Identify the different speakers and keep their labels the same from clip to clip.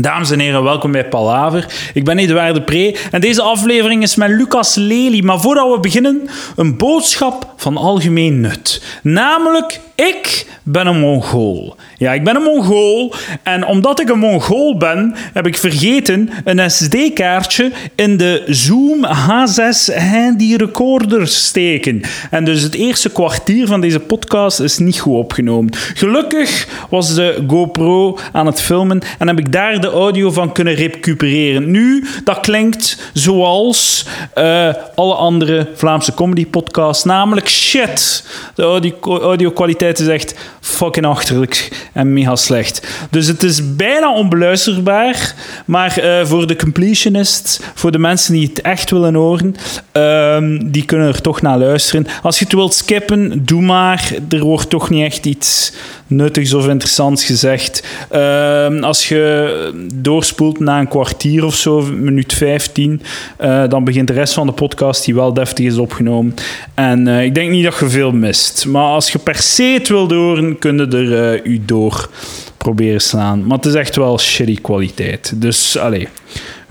Speaker 1: Dames en heren, welkom bij Palaver. Ik ben Eduard de Pre en deze aflevering is met Lucas Lely. Maar voordat we beginnen, een boodschap van algemeen nut. Namelijk, ik ben een Mongool. Ja, ik ben een Mongool. En omdat ik een Mongool ben, heb ik vergeten een SD-kaartje in de Zoom H6 Handy Recorder steken. En dus het eerste kwartier van deze podcast is niet goed opgenomen. Gelukkig was de GoPro aan het filmen en heb ik daar de audio van kunnen recupereren. Nu, dat klinkt zoals uh, alle andere Vlaamse comedy podcasts, namelijk shit. De audio, kwaliteit is echt fucking achterlijk en mega slecht. Dus het is bijna onbeluisterbaar, maar uh, voor de completionists, voor de mensen die het echt willen horen, uh, die kunnen er toch naar luisteren. Als je het wilt skippen, doe maar. Er wordt toch niet echt iets nuttigs of interessants gezegd. Uh, als je doorspoelt na een kwartier of zo, minuut 15, uh, dan begint de rest van de podcast die wel deftig is opgenomen. En uh, ik denk niet dat je veel mist. Maar als je per se het wil horen, kun je er uh, u door proberen slaan. Maar het is echt wel shitty kwaliteit. Dus, allee,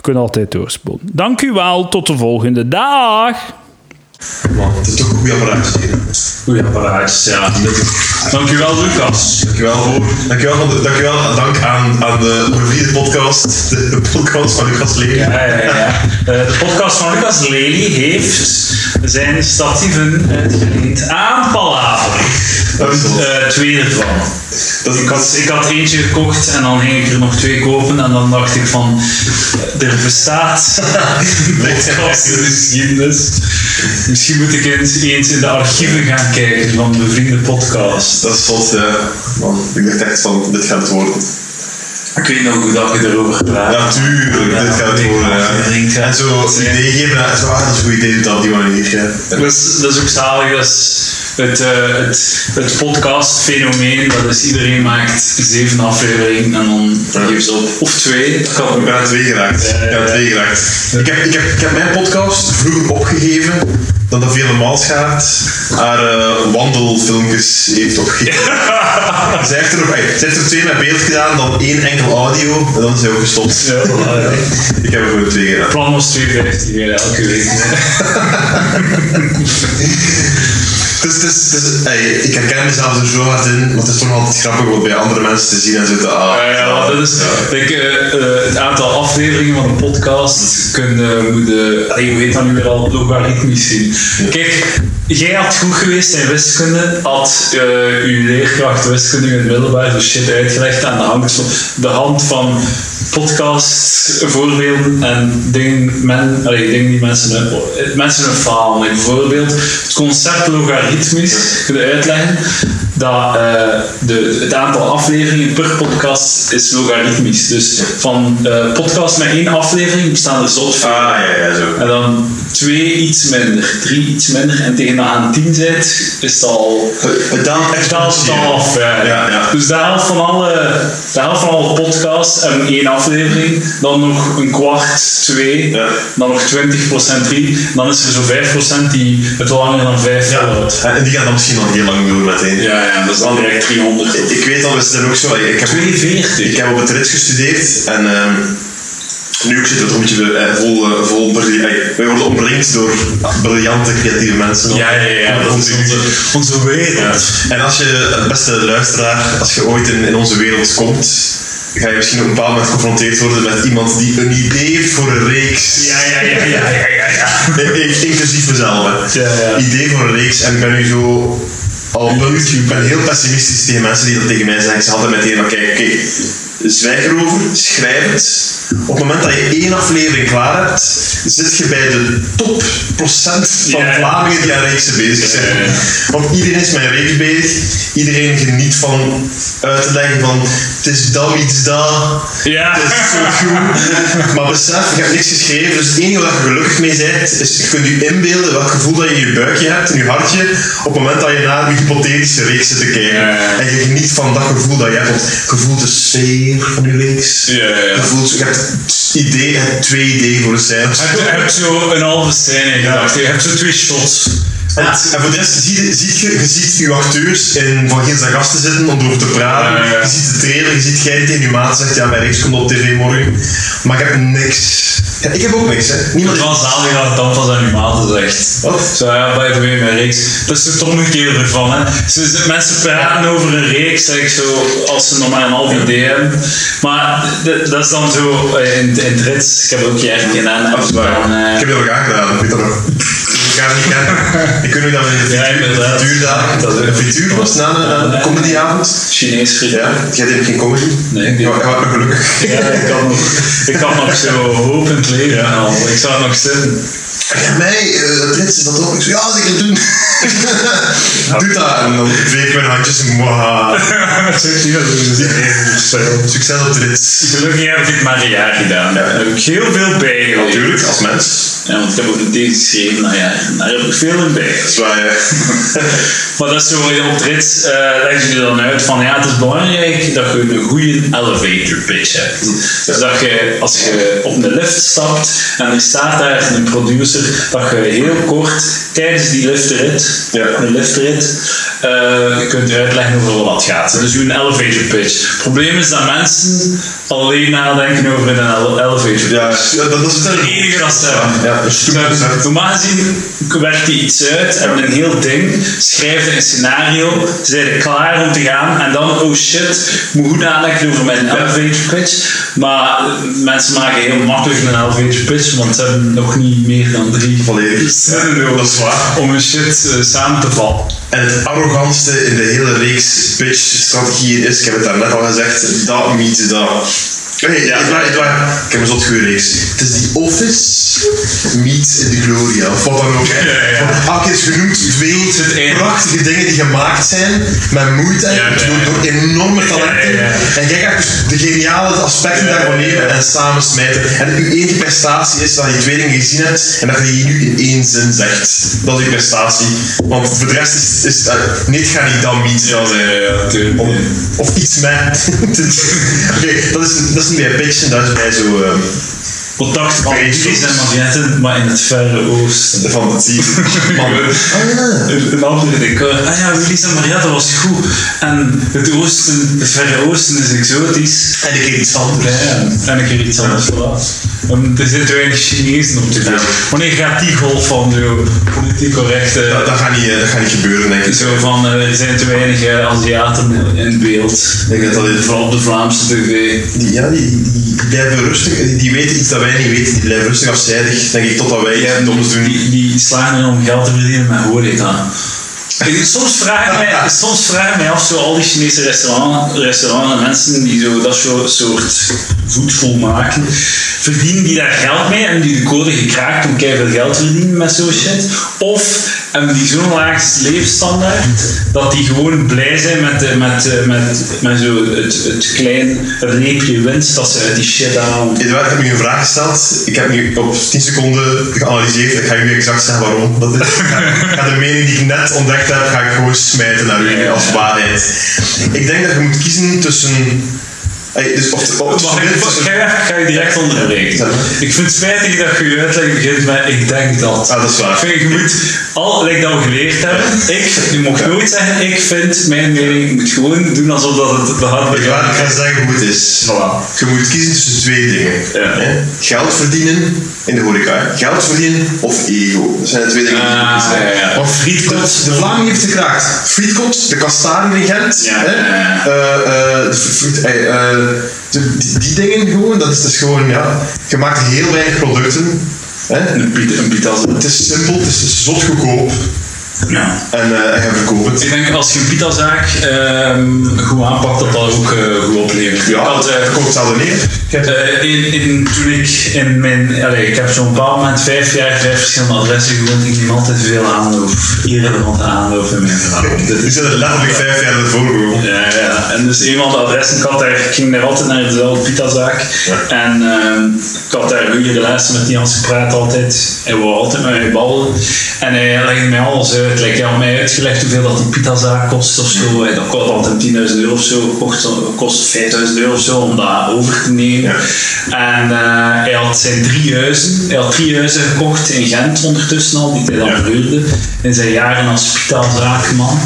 Speaker 1: je altijd doorspoelen. Dank u wel, tot de volgende dag!
Speaker 2: Man, het is toch een goede apparaatje hier.
Speaker 3: Goeie apparaatjes, ja. Dankjewel, Lucas.
Speaker 2: Dankjewel voor. Dankjewel, dankjewel dank aan, aan de bevriende podcast, de, de, podcast van Lucas Lely.
Speaker 3: Ja, ja, ja. De podcast van Lucas Lely heeft zijn statieven uitgeleend aan Palaver. Uh, twee ervan. Dat ik, had, ik had eentje gekocht en dan ging ik er nog twee kopen en dan dacht ik van er bestaat podcast in de geschiedenis. Misschien moet ik eens, eens in de archieven gaan kijken van de vrienden podcast.
Speaker 2: Dat is ja. Man, ik dacht echt van, dit gaat het worden.
Speaker 3: Ik weet nog hoe dat je erover praat.
Speaker 2: Ja, tuurlijk, ja, dit gaat het worden. Ja. En zo idee geven, zo, ah, dat is een goed idee, dat op die manier. Ja.
Speaker 3: Dat, is, dat is ook zalig, dat is het, uh, het, het podcast-fenomeen, dat is iedereen maakt zeven afleveringen en dan ja. geven ze op. Of twee.
Speaker 2: Ik ben aan twee geraakt. Ja, ja, twee geraakt. Ik, heb, ik, heb, ik heb mijn podcast vroeger opgegeven dat dat vele maals gaat haar uh, wandelfilmpjes heeft opgegeven. zij, heeft er, zij heeft er twee met beeld gedaan, dan één enkel audio en dan is zij ook gestopt.
Speaker 3: Ja, voilà, ja.
Speaker 2: ik heb er voor twee gedaan.
Speaker 3: Het plan was 250 elke week.
Speaker 2: Dus, dus, dus ik herken mezelf er zo hard in, want het is toch altijd grappig om bij andere mensen te zien en zo te ah,
Speaker 3: ja, ja, dat is, ja. Denk, uh, uh, het aantal afleveringen van een podcast kunnen moeten, je weet dan nu weer al logaritmisch zien. Ja. Kijk, jij had goed geweest in wiskunde, had uh, uw leerkracht wiskunde in het middelbaar de shit uitgelegd aan de hand, de hand van podcast voorbeelden en dingen, men, allee, dingen die mensen, mensen hun falen. Bijvoorbeeld het concept logaritmisch kunnen uitleggen dat uh, de, het aantal afleveringen per podcast is logaritmisch. Dus van uh, podcast met één aflevering bestaan er zot.
Speaker 2: Ah, ja, ja, zo.
Speaker 3: En dan twee iets minder, drie iets minder. En tegen dat aan tien zit, is het al...
Speaker 2: Het daalt echt
Speaker 3: af. Ja,
Speaker 2: ja, ja.
Speaker 3: Dus de helft van alle, de helft van alle podcasts hebben één aflevering. Dan nog een kwart, twee.
Speaker 2: Ja.
Speaker 3: Dan nog 20% drie. Dan is er zo 5% die het langer dan vijf
Speaker 2: ja.
Speaker 3: houdt.
Speaker 2: En die gaan dan misschien nog heel lang doen meteen.
Speaker 3: Ja, ja, dat is dan direct 300.
Speaker 2: Ik, ik weet al, we zitten ook zo... Ik heb,
Speaker 3: 42.
Speaker 2: Ik heb op het RIT gestudeerd en... Um, nu zit het rondje eh, vol, uh, vol wij worden omringd door briljante creatieve mensen.
Speaker 3: Ja, ja, ja. Dat is onze, onze wereld.
Speaker 2: Ja. En als je, beste luisteraar, als je ooit in, in onze wereld komt, ga je misschien op een bepaald moment geconfronteerd worden met iemand die een idee heeft voor een reeks.
Speaker 3: Ja, ja, ja, ja, ja, ja. ja.
Speaker 2: Inclusief mezelf.
Speaker 3: Ja, ja.
Speaker 2: Idee voor een reeks en ik ben nu zo punt, ik ben heel pessimistisch tegen mensen die dat tegen mij zeggen. Ze hadden meteen van kijk, oké, zwijg erover, schrijf het. Op het moment dat je één aflevering klaar hebt, zit je bij de top procent van
Speaker 3: Ja.
Speaker 2: Vlamingen die aan reeksen bezig zijn. Want iedereen is met een reeks bezig, iedereen geniet van uit te leggen van het is dat iets dat,
Speaker 3: Ja.
Speaker 2: het is zo goed. Maar besef, je hebt niks geschreven, dus het enige waar je gelukkig mee bent, is je kunt je inbeelden welk gevoel dat je in je buikje hebt, in je hartje, op het moment dat je naar een hypothetische reeks zit te kijken. En je geniet van dat gevoel dat je hebt, want je voelt de van je reeks.
Speaker 3: Ja, ja, ja.
Speaker 2: Je, voelt, je hebt idee, je hebt twee ideeën voor de cijfers.
Speaker 3: Je hebt, je hebt zo een halve scène gedacht. Je hebt zo twee shots.
Speaker 2: En, en voor de rest zie je, ziet je, je ziet je acteurs in Van Geen zijn gasten zitten om erover te praten.
Speaker 3: Ja, ja, ja.
Speaker 2: Je ziet de trailer, je ziet jij tegen je maat zegt, ja, mijn reeks komt op tv morgen. Maar ik heb niks. Ja, ik heb ook niks, hè. Niemand
Speaker 3: Het was zalig dat het dan van zijn maten zegt.
Speaker 2: Wat?
Speaker 3: Zo ja, by the way, mijn reeks. Dat is toch een keer ervan, hè. Zo- mensen praten over een reeks, zeg ik zo, als ze nog maar een half idee hebben. Maar dat is dan zo, eh, in, in het rits, ik heb ook jaar gedaan. Eh,
Speaker 2: Ik heb dat ook aangedaan, weet je dat nog? Ik ga het niet kennen. Nog dat we in de
Speaker 3: Ja,
Speaker 2: frituur, frituurdagen,
Speaker 3: Dat ook.
Speaker 2: frituur was na een, een comedyavond.
Speaker 3: Chinees friet.
Speaker 2: Ja, jij deed geen comedy.
Speaker 3: Nee, ik
Speaker 2: Ja, ja, nog gelukkig.
Speaker 3: Ja, ik had nog, ik had nog zo het leven al. Ik zou het nog zitten.
Speaker 2: Ja, mij, eh, het rits is dat ook. Ik zo, ja, zeker doen. Doe dat. En dan veeg ik mijn handjes. Mwaha. Succes op de rits.
Speaker 3: Gelukkig heb ik het maar een jaar gedaan. Daar heb ik heel veel bijgeleerd.
Speaker 2: Natuurlijk, als mens.
Speaker 3: Ja, want ik heb ook een tekst geschreven, nou ja, daar heb ik veel in bij.
Speaker 2: Dat is waar, ja.
Speaker 3: Maar dat is zo, op het rit eh leg je dan uit van ja, het is belangrijk dat je een goede elevator pitch hebt. Dus dat je, als je op een lift stapt en er staat daar een producer, dat je heel kort tijdens die liftrit,
Speaker 2: Ja.
Speaker 3: een liftrit, eh, kunt uitleggen over wat het gaat. Dus een elevator pitch. Het probleem is dat mensen alleen nadenken over een ele- elevator pitch.
Speaker 2: Ja, ja, dat, is het
Speaker 3: enige dat ze hebben.
Speaker 2: Ja.
Speaker 3: Normaal gezien werkt hij iets uit en een heel ding, schrijft hij een scenario, ze zijn er klaar om te gaan en dan, oh shit, ik moet goed nadenken over mijn elevator pitch. Maar eh, mensen maken heel makkelijk een elevator pitch, want ze hebben nog niet meer dan drie
Speaker 2: Ja, dat is waar.
Speaker 3: om een shit eh, samen te vatten.
Speaker 2: En het arrogantste in de hele reeks pitch-strategieën is, ik heb het daarnet al gezegd, dat meets dat. Nee, ja, ik heb een zot reeks. Het is die Office meets the Gloria, of wat dan ook. ah, het is genoemd twee prachtige dingen die gemaakt zijn, met moeite,
Speaker 3: Ja, ja, ja.
Speaker 2: Door, door enorme talenten. En jij gaat dus de geniale aspecten daarvan nemen en samen smijten. En uw enige prestatie is dat je twee dingen gezien hebt en dat je die nu in één zin zegt. Dat is je prestatie. Want voor de rest is, is uh, nee, het gaat niet dan meets.
Speaker 3: Ja, ja, ja,
Speaker 2: of iets met. Oké, dat, is, dat is bij pitchen, dat is bij zo. ehm,
Speaker 3: Ik
Speaker 2: Oké,
Speaker 3: jullie
Speaker 2: soms.
Speaker 3: zijn Marietten, maar in het verre oosten.
Speaker 2: de fantasie. Man.
Speaker 3: Een een andere decor. Ah ja, Willy's en Mariette was goed. En het oosten, het verre oosten is exotisch.
Speaker 2: En een keer iets anders.
Speaker 3: Ja. En een keer iets anders voilà. Er zitten weinig Chinezen op tv. Wanneer gaat die golf van zo politiek correcte...
Speaker 2: Dat, dat, gaat niet, eh, dat gaat niet gebeuren, denk ik.
Speaker 3: Zo van, eh, er zijn te weinig eh, Aziaten in beeld.
Speaker 2: Ik denk dat dat dit-
Speaker 3: Vooral op de Vlaamse tv.
Speaker 2: Die, ja, die, die, die blijven rustig. Die, die weten iets dat wij niet weten. Die blijven rustig afzijdig, denk ik, totdat wij iets doms doen.
Speaker 3: Die, die slagen erin om geld te verdienen met horeca. Ik- Soms vraag, ik mij, soms vraag ik mij af, zo al die Chinese restaurants, restaurants en mensen die zo dat soort voedsel maken, verdienen die daar geld mee en die de code gekraakt om keihard geld te verdienen met zo'n shit? Of hebben die zo'n laag levensstandaard dat die gewoon blij zijn met, de- met, met, met zo het, het klein reepje winst dat ze uit die shit halen?
Speaker 2: Eduard, ik heb nu een vraag gesteld. Ik heb nu op 10 seconden geanalyseerd. Ik ga u exact zeggen waarom dat is. Ik ga de mening die ik net ontdekt heb, ga ik gewoon smijten naar u als waarheid. Ik denk dat je moet kiezen tussen... Ey, dus of, of,
Speaker 3: Mag ik, ga, je- ga je direct onderbreken?
Speaker 2: Maar.
Speaker 3: Ik vind het spijtig dat je je uitleg begint met ik denk dat.
Speaker 2: Ah, dat is waar.
Speaker 3: Ik vind, je moet, al like dat we geleerd hebben, ik, je mag nooit zeggen ik vind, mijn mening, je moet gewoon doen alsof dat het de hard
Speaker 2: Eduard, ik ga zeggen hoe het is.
Speaker 3: Voilà.
Speaker 2: Je moet kiezen tussen twee dingen.
Speaker 3: Ja.
Speaker 2: Hè? Geld verdienen in de horeca. Geld verdienen of ego. Dat zijn de twee dingen die je moet
Speaker 3: Ah,
Speaker 2: kiezen.
Speaker 3: ja, ja.
Speaker 2: Want
Speaker 3: Frietkot.
Speaker 2: de, Vlaming heeft gekraakt. Frietkot, de Kastaren in Gent.
Speaker 3: Ja,
Speaker 2: hè?
Speaker 3: ja, ja.
Speaker 2: Eh, eh, de friet- de- die, die dingen gewoon, dat is dus gewoon, ja, je maakt heel weinig producten. Hè?
Speaker 3: Een als
Speaker 2: Het is simpel, het is zot goedkoop
Speaker 3: Ja.
Speaker 2: en, eh, en je verkoopt het.
Speaker 3: Ik denk als je een pitazaak ehm goed aanpakt, dat dat ook eh, goed oplevert. Ik
Speaker 2: Ja, dat
Speaker 3: eh,
Speaker 2: komt hetzelfde neer. Je hebt-
Speaker 3: Eh, in, in, toen ik in mijn... Ik heb zo'n bepaald moment vijf jaar, vijf verschillende adressen gewoond. Ik neem altijd veel aanloop. Irrelevante aanloop in mijn verhaal.
Speaker 2: Je
Speaker 3: is-
Speaker 2: er letterlijk vijf jaar ervoor gewoon.
Speaker 3: ja, ja. En dus een van de adressen, ik, had daar, ik ging daar altijd naar dezelfde pitazaak. En ehm, ik had daar goede relatie met die Hans gepraat altijd. Hij wou altijd met mij babbelen. En hij legde mij alles uit. Like, ja, mij uitgelegd hoeveel dat die pitazaak kost of zo. En dat kost altijd 10.000 euro of zo, kost, kost 5.000 euro of zo om dat over te nemen. En eh, hij had zijn drie huizen, hij had drie huizen gekocht in Gent ondertussen al, die hij dan
Speaker 2: Ja.
Speaker 3: verhuurde. In zijn jaren als pitazaakman.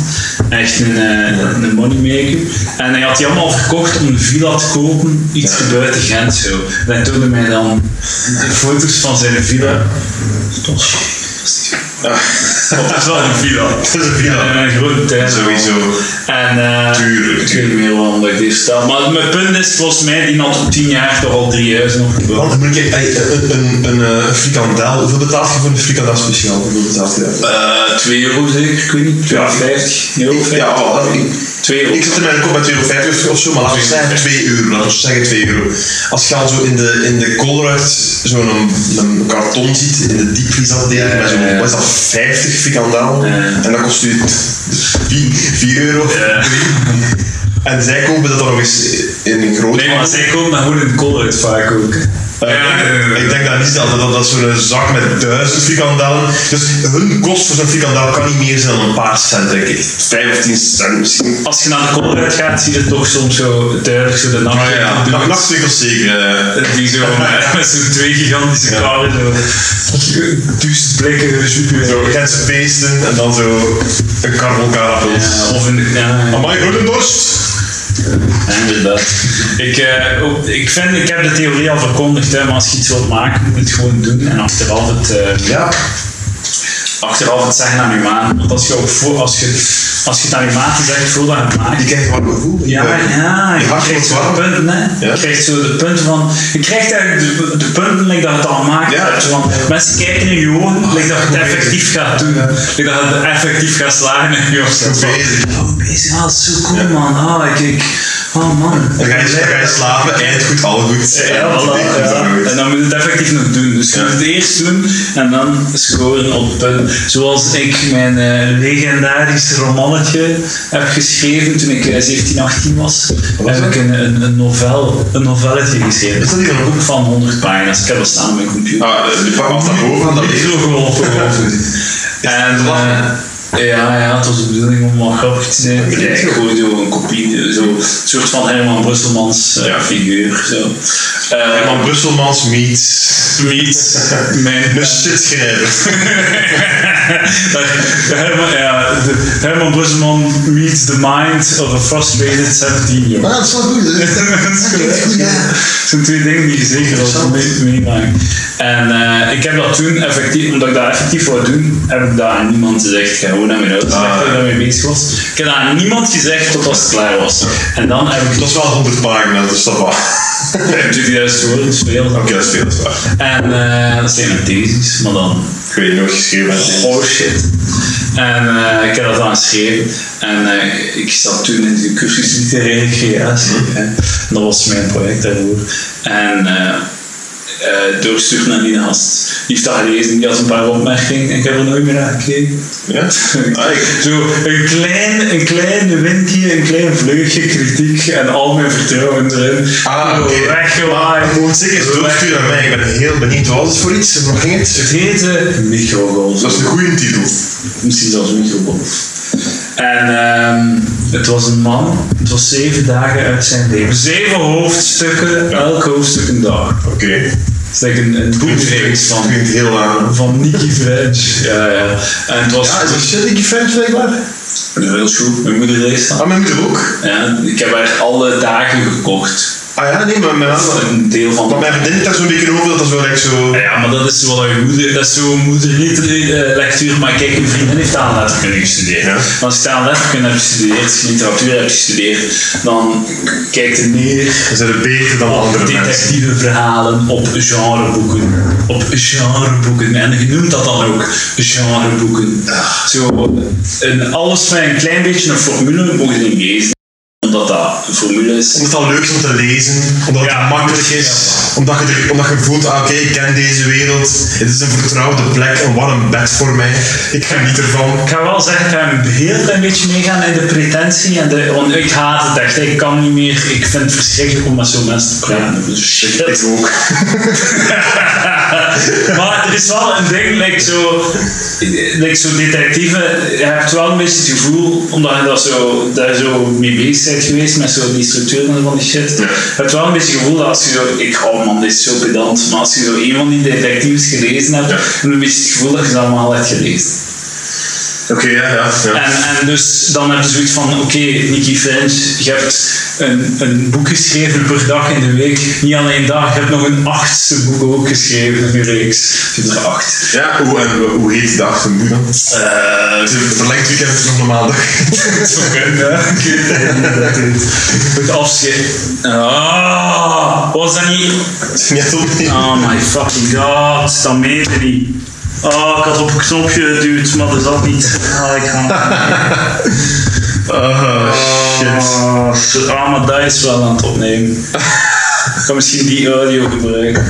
Speaker 3: Echt een, eh, een moneymaker. En hij had die allemaal verkocht om een villa te kopen, iets buiten Gent zo. En hij toonde mij dan de foto's van zijn villa. Dat was dat is wel een villa.
Speaker 2: Dat is een villa.
Speaker 3: En een grote tuin.
Speaker 2: Sowieso.
Speaker 3: En eh,
Speaker 2: Tuurlijk,
Speaker 3: ik weet niet meer waarom dat ik dit vertel. Maar mijn punt is, volgens mij, die had op 10 jaar toch al drie huizen opgebouwd.
Speaker 2: Want moet ik, ey, een, een, een eh, frikandel, hoeveel betaalt je voor een frikandel speciaal? Hoeveel betaalt je daar?
Speaker 3: Eh 2 euro zeker, ik weet niet. 2,50 euro.
Speaker 2: Ja,
Speaker 3: 2 euro.
Speaker 2: ik zit er met een kop met 2,50 euro of zo, maar laten we zeggen 2 euro. Laten we zeggen 2 euro. Als je al zo in de, in de Colruyt zo'n een, een karton ziet, in de diepvriesafdeling, met zo'n, wat is dat, 50 frikandel, en dat kost u 4, 4 euro. En zij kopen dat dan nog eens in een groot
Speaker 3: Nee, maar zij komen dan gewoon in de koolruit vaak ook.
Speaker 2: Ja, ik, ik denk dat niet dat, dat, dat zo'n zak met duizend frikandellen. Dus hun kost voor zo'n frikandel kan niet meer zijn dan een paar cent, denk ik. Vijf of tien cent misschien.
Speaker 3: Als je naar de koolruit gaat, zie je toch soms zo duidelijk zo de
Speaker 2: Maar
Speaker 3: nacht.
Speaker 2: ja, nacht- nachtwinkels zeker. eh.
Speaker 3: Die zo met, met zo'n twee gigantische
Speaker 2: Ja.
Speaker 3: zo duizend blikken jus.
Speaker 2: Zo Gentse peesten en dan zo een kar vol karappels.
Speaker 3: Ja, of in de, ja, ja.
Speaker 2: Amai, grote dorst!
Speaker 3: Inderdaad. Ik, eh, ook- ik, vind, ik heb de theorie al verkondigd, hè, maar als je iets wilt maken, moet je het gewoon doen en achteraf het, eh,
Speaker 2: Ja,
Speaker 3: achteraf het zeggen aan je maat. Want als je, ook voor, als je, als je het aan je maat zegt voordat je het maakt,
Speaker 2: je krijgt warm gevoel.
Speaker 3: Ja, ja,
Speaker 2: Je
Speaker 3: krijgt zo de punten, hè.
Speaker 2: Ja.
Speaker 3: Je krijgt zo de punten van... Je krijgt eigenlijk de, de punten like dat je het al maakt.
Speaker 2: Ja.
Speaker 3: Want mensen kijken in je ogen, like dat je het effectief gaat doen. Like dat je het effectief gaat slagen in je of zo.
Speaker 2: Bezig.
Speaker 3: Oh, bezig. Ah, dat is zo cool, man. Ah, ik... ik oh, man.
Speaker 2: Dan ga je, dan ga je slapen, eind goed, al goed.
Speaker 3: Ja,
Speaker 2: En
Speaker 3: voilà,
Speaker 2: het is
Speaker 3: ja.
Speaker 2: goed.
Speaker 3: En dan moet je het effectief nog doen. Dus je
Speaker 2: Ja.
Speaker 3: moet het eerst doen en dan scoren op punten. Zoals ik mijn eh, legendarische romannetje heb geschreven toen ik eh, 17, 18 was.
Speaker 2: was
Speaker 3: heb
Speaker 2: dat?
Speaker 3: ik een, een, een, novel, een novelletje geschreven.
Speaker 2: Is dat hier een boek?
Speaker 3: Van 100 pagina's. Ik heb dat staan op mijn computer.
Speaker 2: Ah, pak af naar boven en dat
Speaker 3: Ik
Speaker 2: lezen.
Speaker 3: zo geholpen. En eh, ja, ja, het was de bedoeling om wat grappig te zijn.
Speaker 2: Ja,
Speaker 3: ik gooide zo een kopie, zo een soort van Herman Brusselmans eh,
Speaker 2: Ja.
Speaker 3: figuur. Zo. Eh,
Speaker 2: Herman Brusselmans meets
Speaker 3: meets mijn
Speaker 2: shitschrijver.
Speaker 3: Herman, ja, de, Herman Brusselman meets the mind of a frustrated 17-year-old.
Speaker 2: dat is wel goed.
Speaker 3: Dat is goed, ja. Dat zijn twee dingen die je zeker wel mee- meemaakt. En eh, ik heb dat toen effectief, omdat ik dat effectief wou doen, heb ik dat aan niemand gezegd. Gewoon naar mijn ouders
Speaker 2: Ah,
Speaker 3: dat
Speaker 2: ja.
Speaker 3: daarmee bezig was. Ik heb dat aan niemand gezegd tot als het klaar was. En dan heb ik
Speaker 2: Dat is wel 100 pagina's, dus dat was.
Speaker 3: 20.000 woorden, dat is veel.
Speaker 2: Oké, dat is veel, dat.
Speaker 3: En eh, dat zijn mijn thesis, maar dan
Speaker 2: Ik weet niet nooit geschreven.
Speaker 3: Oh shit. En eh, ik heb dat dan geschreven. En eh, ik zat toen in de cursus literaire creatie. En dat was mijn project daarvoor. En eh eh doorsturen naar die gast. Die heeft dat gelezen, die had een paar opmerkingen. En ik heb er nooit meer naar gekeken.
Speaker 2: Ja? Ah,
Speaker 3: Zo een klein, een klein windje, een klein vleugje kritiek en al mijn vertrouwen erin.
Speaker 2: Ah, oké.
Speaker 3: Weggewaaid.
Speaker 2: je moet zeker doorsturen aan mij. Ik ben heel benieuwd. Wat was het voor iets? Hoe ging het?
Speaker 3: Het heette Microgolf.
Speaker 2: Dat is een goede titel.
Speaker 3: Misschien zelfs microgolf. En ehm, het was een man, het was zeven dagen uit zijn leven. Zeven hoofdstukken, elk hoofdstuk een dag.
Speaker 2: Oké.
Speaker 3: Het is like een, een boekreeks van,
Speaker 2: klinkt heel aan.
Speaker 3: van Nicky French. Ja, ja. En het was
Speaker 2: Ja, is dat Shitty French blijkbaar?
Speaker 3: heel goed. Mijn moeder leest dat.
Speaker 2: Ah, mijn moeder ook.
Speaker 3: Ja, ik heb haar alle dagen gekocht.
Speaker 2: Ah ja, nee, maar mijn
Speaker 3: Een deel van
Speaker 2: Maar mijn vriendin daar zo'n beetje over, dat dat zo like zo...
Speaker 3: Ja, maar dat is wat je moeder, dat is zo'n moederlectuur, maar kijk, een vriendin heeft aan letterkunde gestudeerd.
Speaker 2: Ja.
Speaker 3: Als je aan letterkunde hebt gestudeerd, literatuur hebt gestudeerd, dan kijkt er neer
Speaker 2: Ze zijn beter dan
Speaker 3: op
Speaker 2: andere mensen.
Speaker 3: detectieve verhalen, op genreboeken. Op genreboeken. En je noemt dat dan ook genreboeken. Zo, en alles met een klein beetje een formule mogen lezen.
Speaker 4: Omdat dat een formule is.
Speaker 5: Omdat het leuk is om te lezen, omdat het
Speaker 4: Ja,
Speaker 5: makkelijk is,
Speaker 4: ja.
Speaker 5: omdat, je er, omdat je voelt, ah, oké, ik ken deze wereld, het is een vertrouwde plek, een warm bed voor mij, ik geniet ervan.
Speaker 4: Ik ga wel zeggen, ik ga een heel klein beetje meegaan in de pretentie. En de, want ik haat het echt. Ik kan niet meer. Ik vind het verschrikkelijk om met zo'n mensen te praten. Dus shit.
Speaker 5: Ik ook.
Speaker 4: maar is wel een ding, like zo, like zo detectieve. Je hebt wel een beetje het gevoel, omdat je dat zo, daar zo mee bezig bent geweest met zo die structuren en van die shit. Je hebt wel een beetje het gevoel dat als je zo, ik oh man, dit is zo pedant, maar als je zo een van die detectives gelezen hebt, heb je een beetje het gevoel dat je ze allemaal hebt gelezen.
Speaker 5: Oké, ja, ja. ja.
Speaker 4: En, en dus dan heb je zoiets van, oké, Nicky French, je hebt een, een boek geschreven per dag in de week. Niet alleen dat, je hebt nog een achtste boek ook geschreven in je reeks. Er acht.
Speaker 5: Ja, hoe, en hoe heet dag van nu dan? Een verlengd weekend, is nog een maandag.
Speaker 4: zo kunnen, ja. Het dat afscheid. Ah, was dat niet...
Speaker 5: Niet op.
Speaker 4: Oh my fucking god, dat meende niet. Oh, ik had op een knopje geduwd, maar dat zat niet. Ah, ik ga...
Speaker 5: Ah, shit.
Speaker 4: Oh, shit. Ah, maar dat is wel aan het opnemen. Ik kan misschien die audio gebruiken.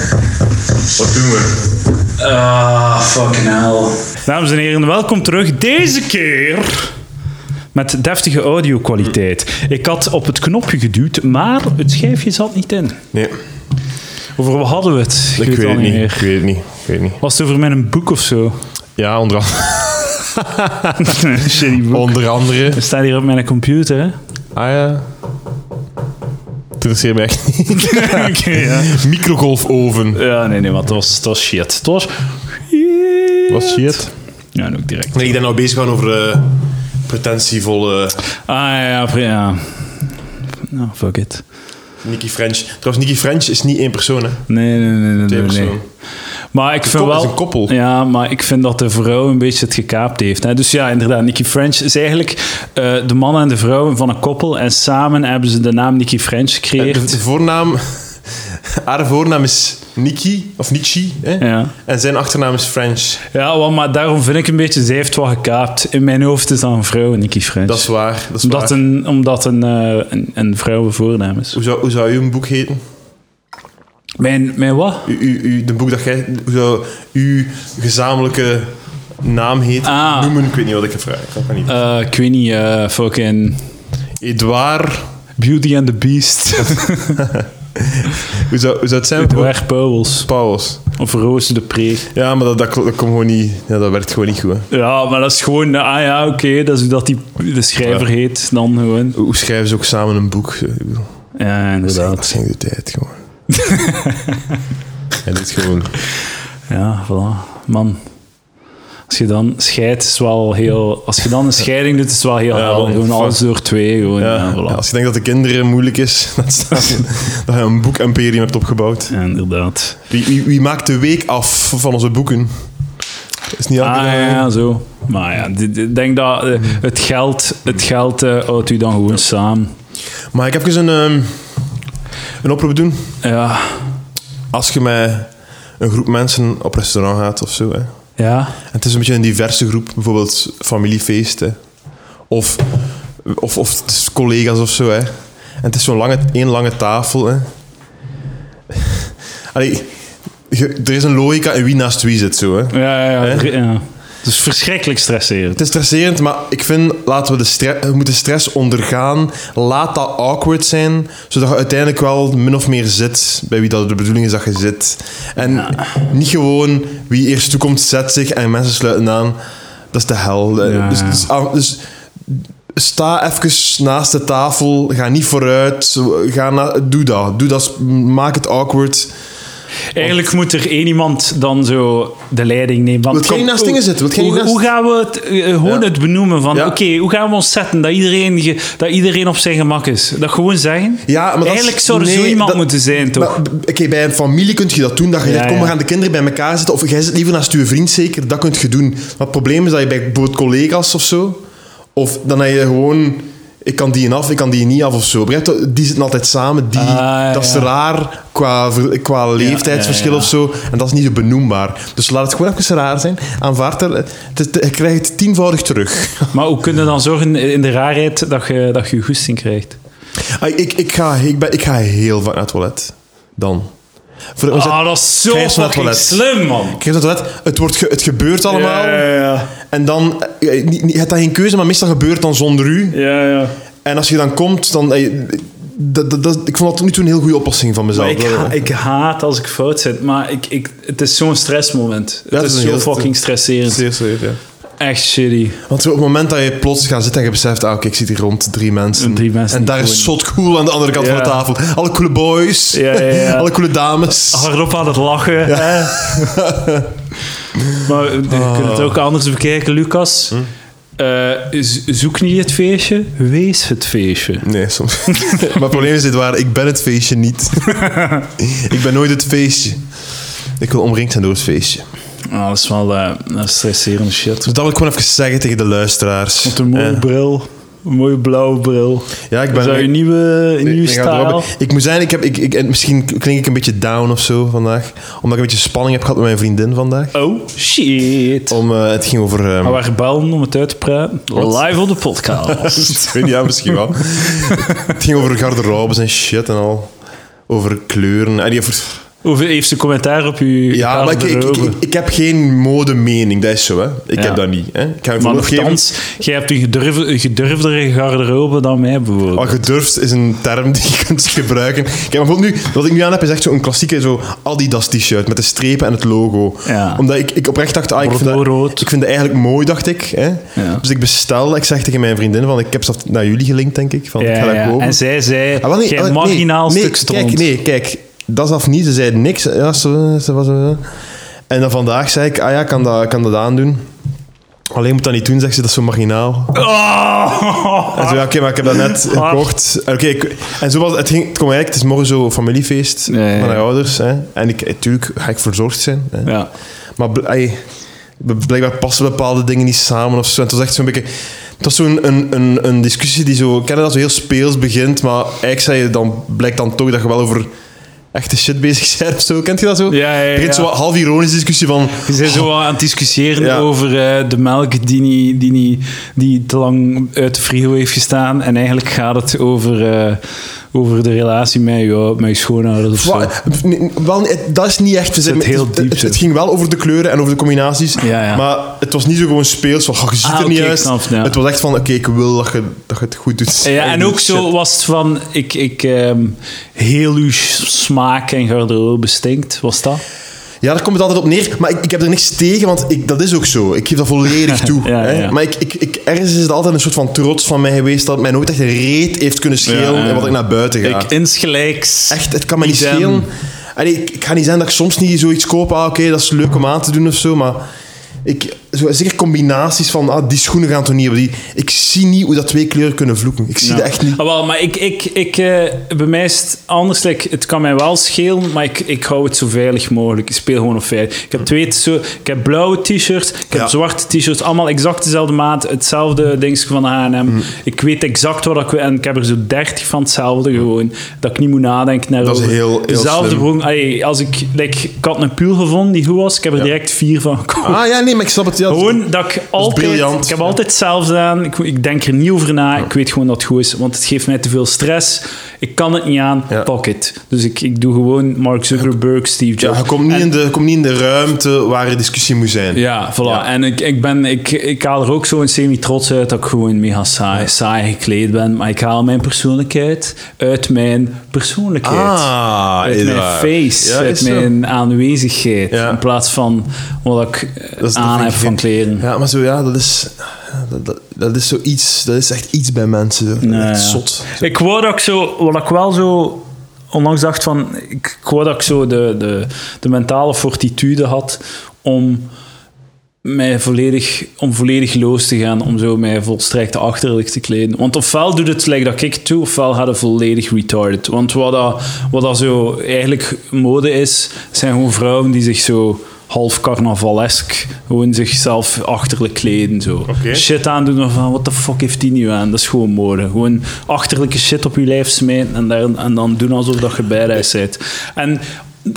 Speaker 5: Wat doen we?
Speaker 4: Ah, fucking hell.
Speaker 3: Dames en heren, welkom terug. Deze keer met deftige audio-kwaliteit. Ik had op het knopje geduwd, maar het schijfje zat niet in.
Speaker 2: Nee,
Speaker 3: Over wat hadden we het?
Speaker 2: ik, weet het niet.
Speaker 3: meer.
Speaker 2: Ik weet het niet. Ik weet niet.
Speaker 3: Was het over mijn boek of zo?
Speaker 2: Ja, onder, an-
Speaker 3: Shitty boek.
Speaker 2: onder andere.
Speaker 3: Het staat hier op mijn computer, hè?
Speaker 2: Ah ja. Interesseert me echt niet.
Speaker 3: Oké, ja.
Speaker 2: Microgolfoven.
Speaker 3: Ja, nee, nee, maar het was, het was shit. Het was...
Speaker 2: Wat shit.
Speaker 3: Ja, en ook direct.
Speaker 2: Nee, ik ben nou bezig gaan over eh, pretentievolle
Speaker 3: Ah, ja, ja. Nou, fuck it.
Speaker 2: Nicky French. Trouwens, Nicky French is niet één persoon, hè.
Speaker 3: Nee, nee, nee, nee,
Speaker 2: Twee
Speaker 3: nee. nee. Maar ik vind wel...
Speaker 2: is een koppel.
Speaker 3: Ja, maar ik vind dat de vrouw een beetje het gekaapt heeft. Hè. Dus ja, inderdaad, Nicky French is eigenlijk eh, de man en de vrouw van een koppel. En samen hebben ze de naam Nicky French gecreëerd.
Speaker 2: de voornaam... Haar voornaam is Nicky, of Nietzsche, hè.
Speaker 3: Ja.
Speaker 2: En zijn achternaam is French.
Speaker 3: Ja, maar daarom vind ik een beetje, zij heeft wat gekaapt. In mijn hoofd is dat een vrouw, Nicky French.
Speaker 2: Dat is waar. Dat is
Speaker 3: omdat
Speaker 2: waar.
Speaker 3: een, omdat een, eh, een, een voornaam is.
Speaker 2: Hoe zou, hoe zou uw boek heten?
Speaker 3: Mijn, mijn wat?
Speaker 2: U, u, u, de boek dat jij... Hoe zou uw gezamenlijke naam heet?
Speaker 3: Ah.
Speaker 2: Noemen? Ik weet niet wat ik heb. Dat kan niet.
Speaker 3: Eh, ik weet niet, eh, fucking
Speaker 2: Edouard...
Speaker 3: Beauty and the Beast.
Speaker 2: Hoe zou, hoe zou het zijn?
Speaker 3: Edouard Pauwels.
Speaker 2: Pauwels.
Speaker 3: Of Roos de Pre.
Speaker 2: Ja, maar dat, dat, dat komt gewoon niet... Ja, dat werkt gewoon niet goed. hè.
Speaker 3: Ja, maar dat is gewoon... Ah ja, oké, dat is hoe dat die, de schrijver heet. Dan gewoon...
Speaker 2: Hoe schrijven ze ook samen een boek? Ik
Speaker 3: Ja,
Speaker 2: Dat
Speaker 3: inderdaad.
Speaker 2: is de tijd gewoon. Hij doet gewoon...
Speaker 3: Ja, voilà. Man. Als je dan scheidt, is wel heel... Als je dan een scheiding doet, is het wel heel
Speaker 2: Ja,
Speaker 3: helder. Gewoon alles door twee. Gewoon, ja,
Speaker 2: Ja,
Speaker 3: voilà.
Speaker 2: ja, als je denkt dat de kinderen moeilijk is, dan staat je, dat je een boek-imperium hebt opgebouwd.
Speaker 3: Ja, inderdaad.
Speaker 2: Wie, wie, wie maakt de week af van onze boeken? Is niet
Speaker 3: Ah, ja, ja, zo. Maar ja, ik denk dat eh, het geld, het geld eh, houdt u dan gewoon samen.
Speaker 2: Maar ik heb eens een, ehm, een oproep doen.
Speaker 3: Ja.
Speaker 2: Als je met een groep mensen op restaurant gaat of zo. Hè.
Speaker 3: Ja.
Speaker 2: En het is een beetje een diverse groep, bijvoorbeeld familiefeesten. Of, of, of collega's of zo. Hè. En het is zo'n lange, één lange tafel. Hè. Allee, je- er is een logica in wie naast wie zit. Zo, hè.
Speaker 3: Ja, ja, ja.
Speaker 2: Hè?
Speaker 3: ja. Het is verschrikkelijk stresserend.
Speaker 2: Het is stresserend, maar ik vind, laten we de stre we moeten stress ondergaan. Laat dat awkward zijn, zodat je uiteindelijk wel min of meer zit bij wie dat de bedoeling is dat je zit. En niet gewoon wie eerst toekomt, zet zich en mensen sluiten aan. Dat is de hel.
Speaker 3: Ja,
Speaker 2: dus, dus, ah, dus sta even naast de tafel, ga niet vooruit, ga na, doe dat. Doe dat, maak het awkward.
Speaker 3: Eigenlijk moet er één iemand dan zo de leiding nemen. Want
Speaker 2: niet naast dingen zitten?
Speaker 3: Hoe,
Speaker 2: naast-
Speaker 3: hoe gaan we het eh, gewoon
Speaker 2: Ja.
Speaker 3: het benoemen van...
Speaker 2: Ja.
Speaker 3: Oké, hoe gaan we ons zetten dat iedereen, ge- dat iedereen op zijn gemak is? Dat gewoon zeggen?
Speaker 2: Ja, maar dat is-
Speaker 3: Eigenlijk zou er zo iemand
Speaker 2: dat-
Speaker 3: moeten zijn, toch?
Speaker 2: Oké, bij een familie kun je dat doen. Dat je
Speaker 3: Ja,
Speaker 2: zegt, kom, we gaan de kinderen bij elkaar zitten. Of jij zit liever naast je vriend zeker. Dat kun je doen. Maar het probleem is dat je bij bijvoorbeeld collega's of zo... Of dan heb je gewoon... Ik kan die af, ik kan die niet af of zo. Begrijp? Die zitten altijd samen. Die,
Speaker 3: Ah,
Speaker 2: dat is
Speaker 3: ja.
Speaker 2: raar qua, qua leeftijdsverschil
Speaker 3: ja, ja.
Speaker 2: of zo. En dat is niet zo benoembaar. Dus laat het gewoon even raar zijn. Aanvaard er... Het- je krijgt het tienvoudig terug.
Speaker 3: Maar hoe kun je dan zorgen in de raarheid dat je dat je, je goesting krijgt?
Speaker 2: Ah, ik, ik, ga, ik, ben, ik ga heel vaak naar het toilet. Dan. Voor,
Speaker 3: Ah, dat is zo fucking slim, man.
Speaker 2: Ik naar het toilet. Het, wordt ge- het gebeurt allemaal.
Speaker 3: Ja, ja, ja.
Speaker 2: En dan... eh, niet- niet- Je hebt dan geen keuze, maar meestal gebeurt het dan zonder u.
Speaker 3: ja, ja.
Speaker 2: En als je dan komt, dan... eh, Dat, dat, dat- ik vond dat tot nu toe een heel goede oplossing van mezelf.
Speaker 3: Ik, ha- ik haat als ik fout zit, maar ik, ik, het is zo'n stressmoment. Het is
Speaker 2: is
Speaker 3: zo
Speaker 2: heel-
Speaker 3: fucking stresserend.
Speaker 2: Zeer ja.
Speaker 3: Echt shitty.
Speaker 2: Want zo op het moment dat je plots gaat zitten en je beseft, ah, oké, ik zit hier rond drie mensen.
Speaker 3: Drie mensen
Speaker 2: en daar is zot cool aan de andere kant
Speaker 3: Ja.
Speaker 2: van de tafel. Alle coole boys.
Speaker 3: Ja, ja, ja.
Speaker 2: Alle coole dames.
Speaker 3: Hardop aan het lachen. maar je kunt het ook anders bekijken, Lucas. Eh, zoek niet het feestje, wees het feestje.
Speaker 2: Nee, soms. maar het probleem is dit waar, ik ben het feestje niet. ik ben nooit het feestje. Ik wil omringd zijn door het feestje.
Speaker 3: Nou, dat is wel een stresserende shit.
Speaker 2: Dus dat wil ik gewoon even zeggen tegen de luisteraars.
Speaker 3: Met een mooie
Speaker 2: Eh,
Speaker 3: bril. Een mooie blauwe bril.
Speaker 2: ja, ik ben...
Speaker 3: dat je nieuwe,
Speaker 2: Nee,
Speaker 3: nieuwe stijl?
Speaker 2: Ik moet zijn, ik heb, ik, ik, en misschien klink ik een beetje down of zo vandaag. Omdat ik een beetje spanning heb gehad met mijn vriendin vandaag.
Speaker 3: Oh, shit.
Speaker 2: Om, eh, het ging over... ehm,
Speaker 3: Maar waar bellen om het uit te praten? Live op de podcast.
Speaker 2: Ja, misschien wel. het ging over garderobes en shit en al. Over kleuren. En die over...
Speaker 3: Over, heeft ze commentaar op uw
Speaker 2: Ja, maar ik, ik, ik, heb geen modemening, dat is zo, hè. Ik
Speaker 3: Ja.
Speaker 2: heb dat niet, hè. Ik ga je
Speaker 3: Maar nogthans, jij hebt een, gedurf, een gedurfdere garderobe dan mij bijvoorbeeld.
Speaker 2: Oh, gedurfd is een term die je kunt gebruiken. Kijk, maar bijvoorbeeld nu, wat ik nu aan heb, is echt zo'n klassieke zo Adidas t-shirt met de strepen en het logo.
Speaker 3: Ja.
Speaker 2: Omdat ik, ik oprecht dacht, ah, ik, vind dat, ik vind dat eigenlijk mooi, dacht ik. Hè?
Speaker 3: Ja.
Speaker 2: Dus ik bestel, ik zeg tegen mijn vriendin, van, ik heb ze naar jullie gelinkt, denk ik. Van, ik ga dat kopen.
Speaker 3: En zij zei,
Speaker 2: Ah, nee,
Speaker 3: jij
Speaker 2: ah, nee,
Speaker 3: marginaal
Speaker 2: nee,
Speaker 3: stuk stront.
Speaker 2: Kijk, nee, kijk. Dat af niet. Ze zei niks. Ja, ze, ze was... eh. En dan vandaag zei ik, ah ja, ik kan dat, kan dat aandoen. Alleen moet dat niet doen, zegt ze, dat is zo marginaal.
Speaker 3: Oh!
Speaker 2: En zo, ja, oké, maar ik heb dat net
Speaker 3: Ah.
Speaker 2: gekocht. En Oké, en zo was het. Ging, het eigenlijk, het is morgen zo familiefeest
Speaker 3: ja,
Speaker 2: van haar
Speaker 3: ja.
Speaker 2: ouders. Hè. En ik, natuurlijk ga ik verzorgd zijn. Hè.
Speaker 3: Ja.
Speaker 2: Maar ey, blijkbaar passen bepaalde dingen niet samen of zo. En het was echt zo'n beetje... Het was zo'n een, een, een discussie die zo... Dat zo heel speels begint, maar eigenlijk zei je dan, blijkt dan toch dat je wel over echte shit bezig bent of zo. Kent je dat zo?
Speaker 3: Ja, ja, ja.
Speaker 2: Het begint zo wat half ironisch discussie van...
Speaker 3: Je bent zo aan het discussiëren
Speaker 2: Ja.
Speaker 3: over eh, de melk die, niet, die, niet, die te lang uit de frigo heeft gestaan. En eigenlijk gaat het over, eh, over de relatie met je, met je schoonouders of zo.
Speaker 2: Wa- nee, wel, het- dat is niet echt.
Speaker 3: zit heel
Speaker 2: het,
Speaker 3: diep,
Speaker 2: het, het ging wel over de kleuren en over de combinaties.
Speaker 3: Ja, ja.
Speaker 2: Maar het was niet zo gewoon speels van, "Oh, je ziet
Speaker 3: Ah,
Speaker 2: er niet
Speaker 3: ik
Speaker 2: uit.
Speaker 3: snap het, ja.
Speaker 2: Het was echt van, oké, ik wil dat je, dat je het goed doet.
Speaker 3: Ja, en ook zo was het van, ik, ik ehm, heel uw smaak en garderobe stinkt, was dat?
Speaker 2: Ja, daar komt het altijd op neer. Maar ik, ik heb er niks tegen, want ik, dat is ook zo. Ik geef dat volledig toe.
Speaker 3: Ja,
Speaker 2: hè.
Speaker 3: ja.
Speaker 2: Maar ik, ik, ik, ergens is het altijd een soort van trots van mij geweest dat mij nooit echt een reet heeft kunnen schelen en wat ik naar buiten ga.
Speaker 3: Ik insgelijks.
Speaker 2: Echt, het kan me niet schelen. Allee, ik, ik ga niet zijn dat ik soms niet zoiets koop. Ah, oké, dat is leuk om aan te doen of zo. Maar ik, zo, zeker combinaties van ah, die schoenen gaan toch niet op die. Ik zie niet hoe dat twee kleuren kunnen vloeken. Ik zie
Speaker 3: Ja.
Speaker 2: dat echt niet.
Speaker 3: Ah, wel, maar ik, ik, ik, eh, bij mij is het anders. like, het kan mij wel schelen, maar ik, ik hou het zo veilig mogelijk. Ik speel gewoon op veilig. Ik heb twee zo, ik heb blauwe t-shirts, ik heb
Speaker 2: Ja.
Speaker 3: zwarte t-shirts, allemaal exact dezelfde maat, hetzelfde dingetje van de H&M.
Speaker 2: Mm.
Speaker 3: Ik weet exact wat ik wil en ik heb er zo 30 van hetzelfde gewoon, dat ik niet moet nadenken naar
Speaker 2: Dat is
Speaker 3: over.
Speaker 2: heel- heel
Speaker 3: Dezelfde
Speaker 2: slim.
Speaker 3: broek. Allee, als ik, like, ik had een puur gevonden die goed was, ik heb er direct vier van gekocht.
Speaker 2: Ah ja, nee, maar ik snap het. Ja,
Speaker 3: Gewoon dat ik altijd... Ik heb altijd hetzelfde aan. Ik, ik denk er niet over na. Ik weet gewoon dat het goed is. Want het geeft mij te veel stress. Ik kan het niet aan.
Speaker 2: Ja.
Speaker 3: Pak it. Dus ik, ik doe gewoon Mark Zuckerberg, Steve
Speaker 2: ja,
Speaker 3: Jobs.
Speaker 2: je komt niet,
Speaker 3: En-
Speaker 2: in de, komt niet in de ruimte waar er discussie moet zijn.
Speaker 3: ja, voilà.
Speaker 2: Ja.
Speaker 3: En ik, ik, ben, ik, ik haal er ook zo een semi-trots uit dat ik gewoon mega saai, saai gekleed ben. Maar ik haal mijn persoonlijkheid uit mijn persoonlijkheid.
Speaker 2: Ah,
Speaker 3: uit mijn
Speaker 2: waar.
Speaker 3: face,
Speaker 2: Ja,
Speaker 3: uit
Speaker 2: zo.
Speaker 3: mijn aanwezigheid.
Speaker 2: Ja.
Speaker 3: In plaats van wat ik aan heb van kleren.
Speaker 2: Ja, maar zo, ja, dat is... Dat, dat, dat is zoiets... Dat is echt iets bij mensen. Zo.
Speaker 3: Nee,
Speaker 2: echt.
Speaker 3: Ik wou dat ik zo, wat ik wel zo onlangs dacht van, ik, ik wou dat ik zo de, de, de mentale fortitude had om mij volledig, om volledig los te gaan, om zo mij volstrekt achterlijk te kleden. Want ofwel doet het like dat ik het doe, ofwel gaat het volledig retarded. Want wat dat, wat dat zo eigenlijk mode is, zijn gewoon vrouwen die zich zo half carnavalesk gewoon zichzelf achterlijk kleden. Zo. Shit aandoen van, what the fuck heeft die nu aan? Dat is gewoon mode. Gewoon achterlijke shit op je lijf smijten en, daar, en dan doen alsof dat je bijreis bent. En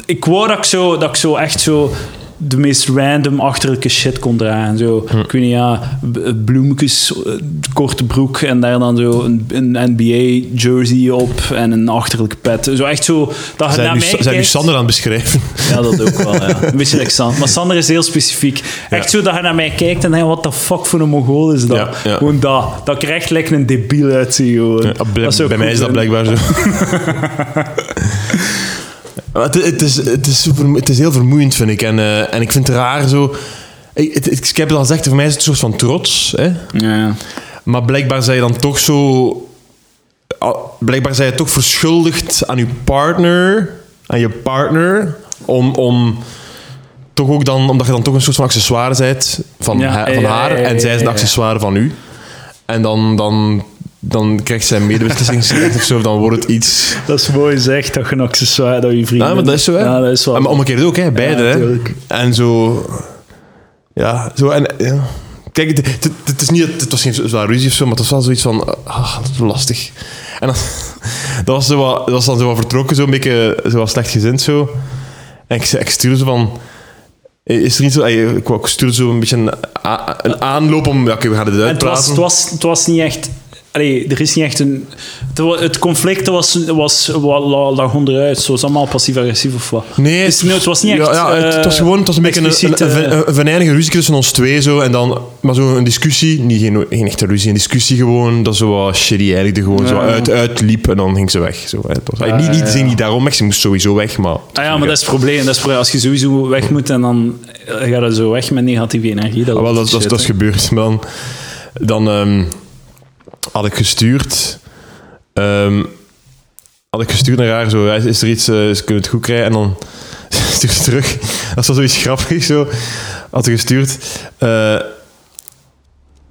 Speaker 3: ik wou dat ik zo, dat ik zo echt zo de meest random achterlijke shit kon dragen. Zo, Ik weet niet, ja, b- bloemetjes, eh, korte broek en daar dan zo een, een NBA-jersey op en een achterlijke pet. Zo echt zo, dat
Speaker 2: Zijn
Speaker 3: naar
Speaker 2: nu,
Speaker 3: mij
Speaker 2: zijn
Speaker 3: kijkt-
Speaker 2: Sander aan het beschrijven?
Speaker 3: ja, dat ook wel, ja. Een beetje like Sander. Maar Sander is heel specifiek. Echt zo dat je naar mij kijkt en denkt, wat de fuck voor een mongool is dat?
Speaker 2: Ja, ja.
Speaker 3: Gewoon dat. Dat ik er echt een debiel uitzie, gewoon.
Speaker 2: Ja, bij bij mij is dat blijkbaar zo. Het, het, is, het, is super, het is heel vermoeiend, vind ik. En, eh, en ik vind het raar zo... Ik, het- ik heb het al gezegd, voor mij is het een soort van trots. Hè?
Speaker 3: Ja.
Speaker 2: Maar blijkbaar zijn je dan toch zo... Blijkbaar zijn je toch verschuldigd aan je partner. Aan je partner. Om... om toch ook dan, omdat je dan toch een soort van accessoire bent van,
Speaker 3: Ja,
Speaker 2: van
Speaker 3: ja,
Speaker 2: haar en zij is een accessoire van u. En dan, dan, dan krijgt zij een medebeslissingsrecht of zo, dan wordt het iets...
Speaker 3: Dat is mooi zeg, dat je een accessoire, dat je vrienden...
Speaker 2: Ja, maar dat is zo, hè?
Speaker 3: Ja, dat is wel...
Speaker 2: Maar omgekeerd ook, hè? Beide,
Speaker 3: Ja,
Speaker 2: hè? En zo... Ja, zo en... Ja. Kijk, het, het, het is niet... Het was geen zwaar ruzie of zo, maar het was wel zoiets van... Ah, dat is lastig. En dan... Dat was, zo wat, dat was dan zo wat vertrokken, zo een beetje zo wat slecht gezind, zo. En ik, ik stuurde zo van... Is er niet zo... Ik, ik stuurde zo een beetje een, aanloop om... Ja, oké, we gaan het
Speaker 3: En het
Speaker 2: uitpraten.
Speaker 3: was, het, was, het was niet echt... Allee, er is niet echt een... Het, conflict was, was, wa- la- lag onderuit. Zo was allemaal passief-agressief of wat.
Speaker 2: Nee,
Speaker 3: Het, is- nee, het was niet echt...
Speaker 2: Ja, ja, het, het was
Speaker 3: eh,
Speaker 2: gewoon het was een beetje een, een, venijnige ruzie tussen ons twee. Zo, en dan, maar zo een discussie, niet, geen, geen echte ruzie, een discussie gewoon, dat zo wat shitty eindigde, gewoon zo uit, uitliep en dan ging ze weg. Zo. Het was, niet, niet,
Speaker 3: ja,
Speaker 2: ze ging
Speaker 3: ja.
Speaker 2: niet daarom weg, ze moest sowieso weg, maar...
Speaker 3: Ah ja, maar dat is het probleem. Dat is het probleem. Als je sowieso weg moet en dan eh, ga je zo weg met negatieve energie. Dat,
Speaker 2: Ah, wel, dat, dat, is- dat is gebeurd. Maar dan, dan ehm, had ik gestuurd... ehm, had ik gestuurd naar haar, zo, is er iets, eh, kunnen het goed krijgen? En dan stuurde ze terug. Dat was zoiets grappigs, zo. Had ze gestuurd. eh,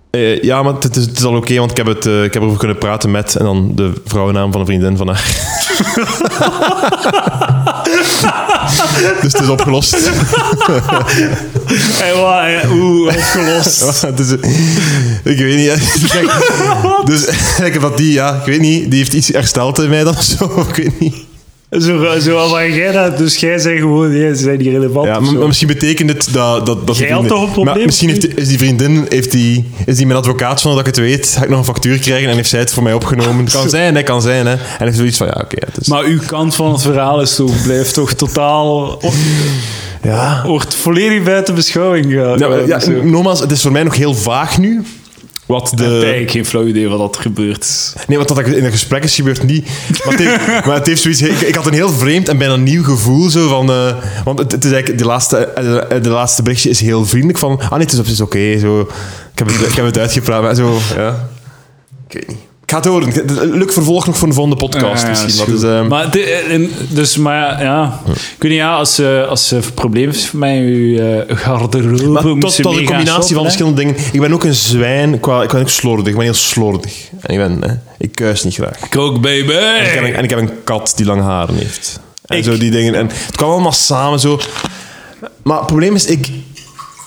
Speaker 2: eh, ja, maar het is, al oké, want ik heb, het, ik heb erover kunnen praten met... En dan de vrouwennaam van een vriendin van haar. dus het is opgelost.
Speaker 3: wat, hè, Oeh, opgelost.
Speaker 2: Ja, dus, eh, ik weet niet. hè. Dus ik heb dat die, ja, ik weet niet, die heeft iets hersteld in mij dan zo, ik weet niet.
Speaker 3: Zo, zo van jij dat, dus jij zegt gewoon, jij zijn niet relevant.
Speaker 2: Ja, maar, maar misschien betekent het dat... dat, dat
Speaker 3: Jij had toch een probleem,
Speaker 2: Maar misschien heeft, is die vriendin, heeft die, is die mijn advocaat zonder dat ik het weet, ga ik nog een factuur krijgen en heeft zij het voor mij opgenomen. Kan zijn, hè, kan zijn, hè. En heeft zoiets van, ja, oké. is-
Speaker 3: Maar uw kant van het verhaal is toch, blijft toch totaal...
Speaker 2: ja.
Speaker 3: Wordt volledig buiten beschouwing gehouden.
Speaker 2: Ja, ja, nogmaals, het is voor mij nog heel vaag nu. Wat
Speaker 3: Ik heb
Speaker 2: de...
Speaker 3: geen flauw idee wat dat gebeurt.
Speaker 2: Nee, wat dat in een gesprek is gebeurd niet. Maar het heeft, maar het heeft zoiets... Ik, ik had een heel vreemd en bijna nieuw gevoel zo van... eh, want het, het is eigenlijk... De laatste, eh, de laatste berichtje is heel vriendelijk van... Ah nee, het is, is oké. zo. Ik, heb het, ik heb het uitgepraat. Maar zo, ja. Ik weet niet. Ik ga het horen. Leuk vervolg nog voor de volgende podcast
Speaker 3: Ja, ja,
Speaker 2: misschien.
Speaker 3: is
Speaker 2: is, ehm,
Speaker 3: maar de, en- dus, maar ja, ik weet niet, ja, als ze als ze problemen heeft met uw eh, garderobe,
Speaker 2: maar tot, tot een combinatie van verschillende dingen. Ik ben ook een zwijn. Qua, ik ben ook slordig. Ik ben heel slordig. En ik ben... hè, ik kuis niet graag.
Speaker 3: Kook, baby!
Speaker 2: En ik, heb een, en ik heb een kat die lange haren heeft. En
Speaker 3: Ik-
Speaker 2: zo die dingen. En het kwam allemaal samen zo. Maar het probleem is, ik,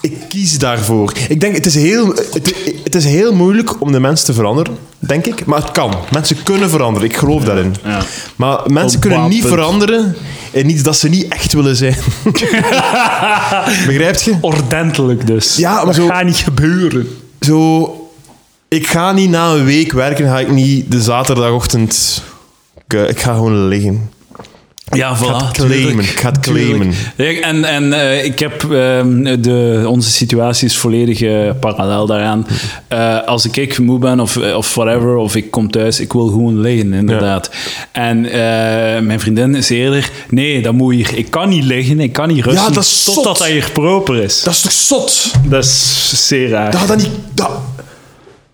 Speaker 2: ik kies daarvoor. Ik denk, het is, heel, het, het is heel moeilijk om de mens te veranderen, denk ik. Maar het kan. Mensen kunnen veranderen. Ik geloof daarin.
Speaker 3: ja.
Speaker 2: Maar mensen
Speaker 3: Op
Speaker 2: kunnen niet veranderen in iets dat ze niet echt willen zijn. Begrijp je?
Speaker 3: Ordentelijk dus.
Speaker 2: Ja, maar
Speaker 3: dat
Speaker 2: zo-
Speaker 3: gaat niet gebeuren.
Speaker 2: Zo... Ik ga niet na een week werken, ga ik niet de zaterdagochtend... Ik, ik ga gewoon liggen.
Speaker 3: Ja, voilà.
Speaker 2: ga het claimen,
Speaker 3: tuurlijk,
Speaker 2: ik ga het
Speaker 3: tuurlijk.
Speaker 2: claimen.
Speaker 3: Ja, En, en eh, ik heb... ehm, de, onze situatie is volledig eh, parallel daaraan. Eh, als ik, ik moe ben of, of whatever, of ik kom thuis, ik wil gewoon liggen, inderdaad. En mijn vriendin is eerder... Nee, dat moet hier... Ik kan niet liggen, ik kan niet rusten,
Speaker 2: Ja, dat is zot.
Speaker 3: totdat hij hier proper is.
Speaker 2: Dat is toch zot?
Speaker 3: Dat is zeer raar.
Speaker 2: Dat dat niet... Dat,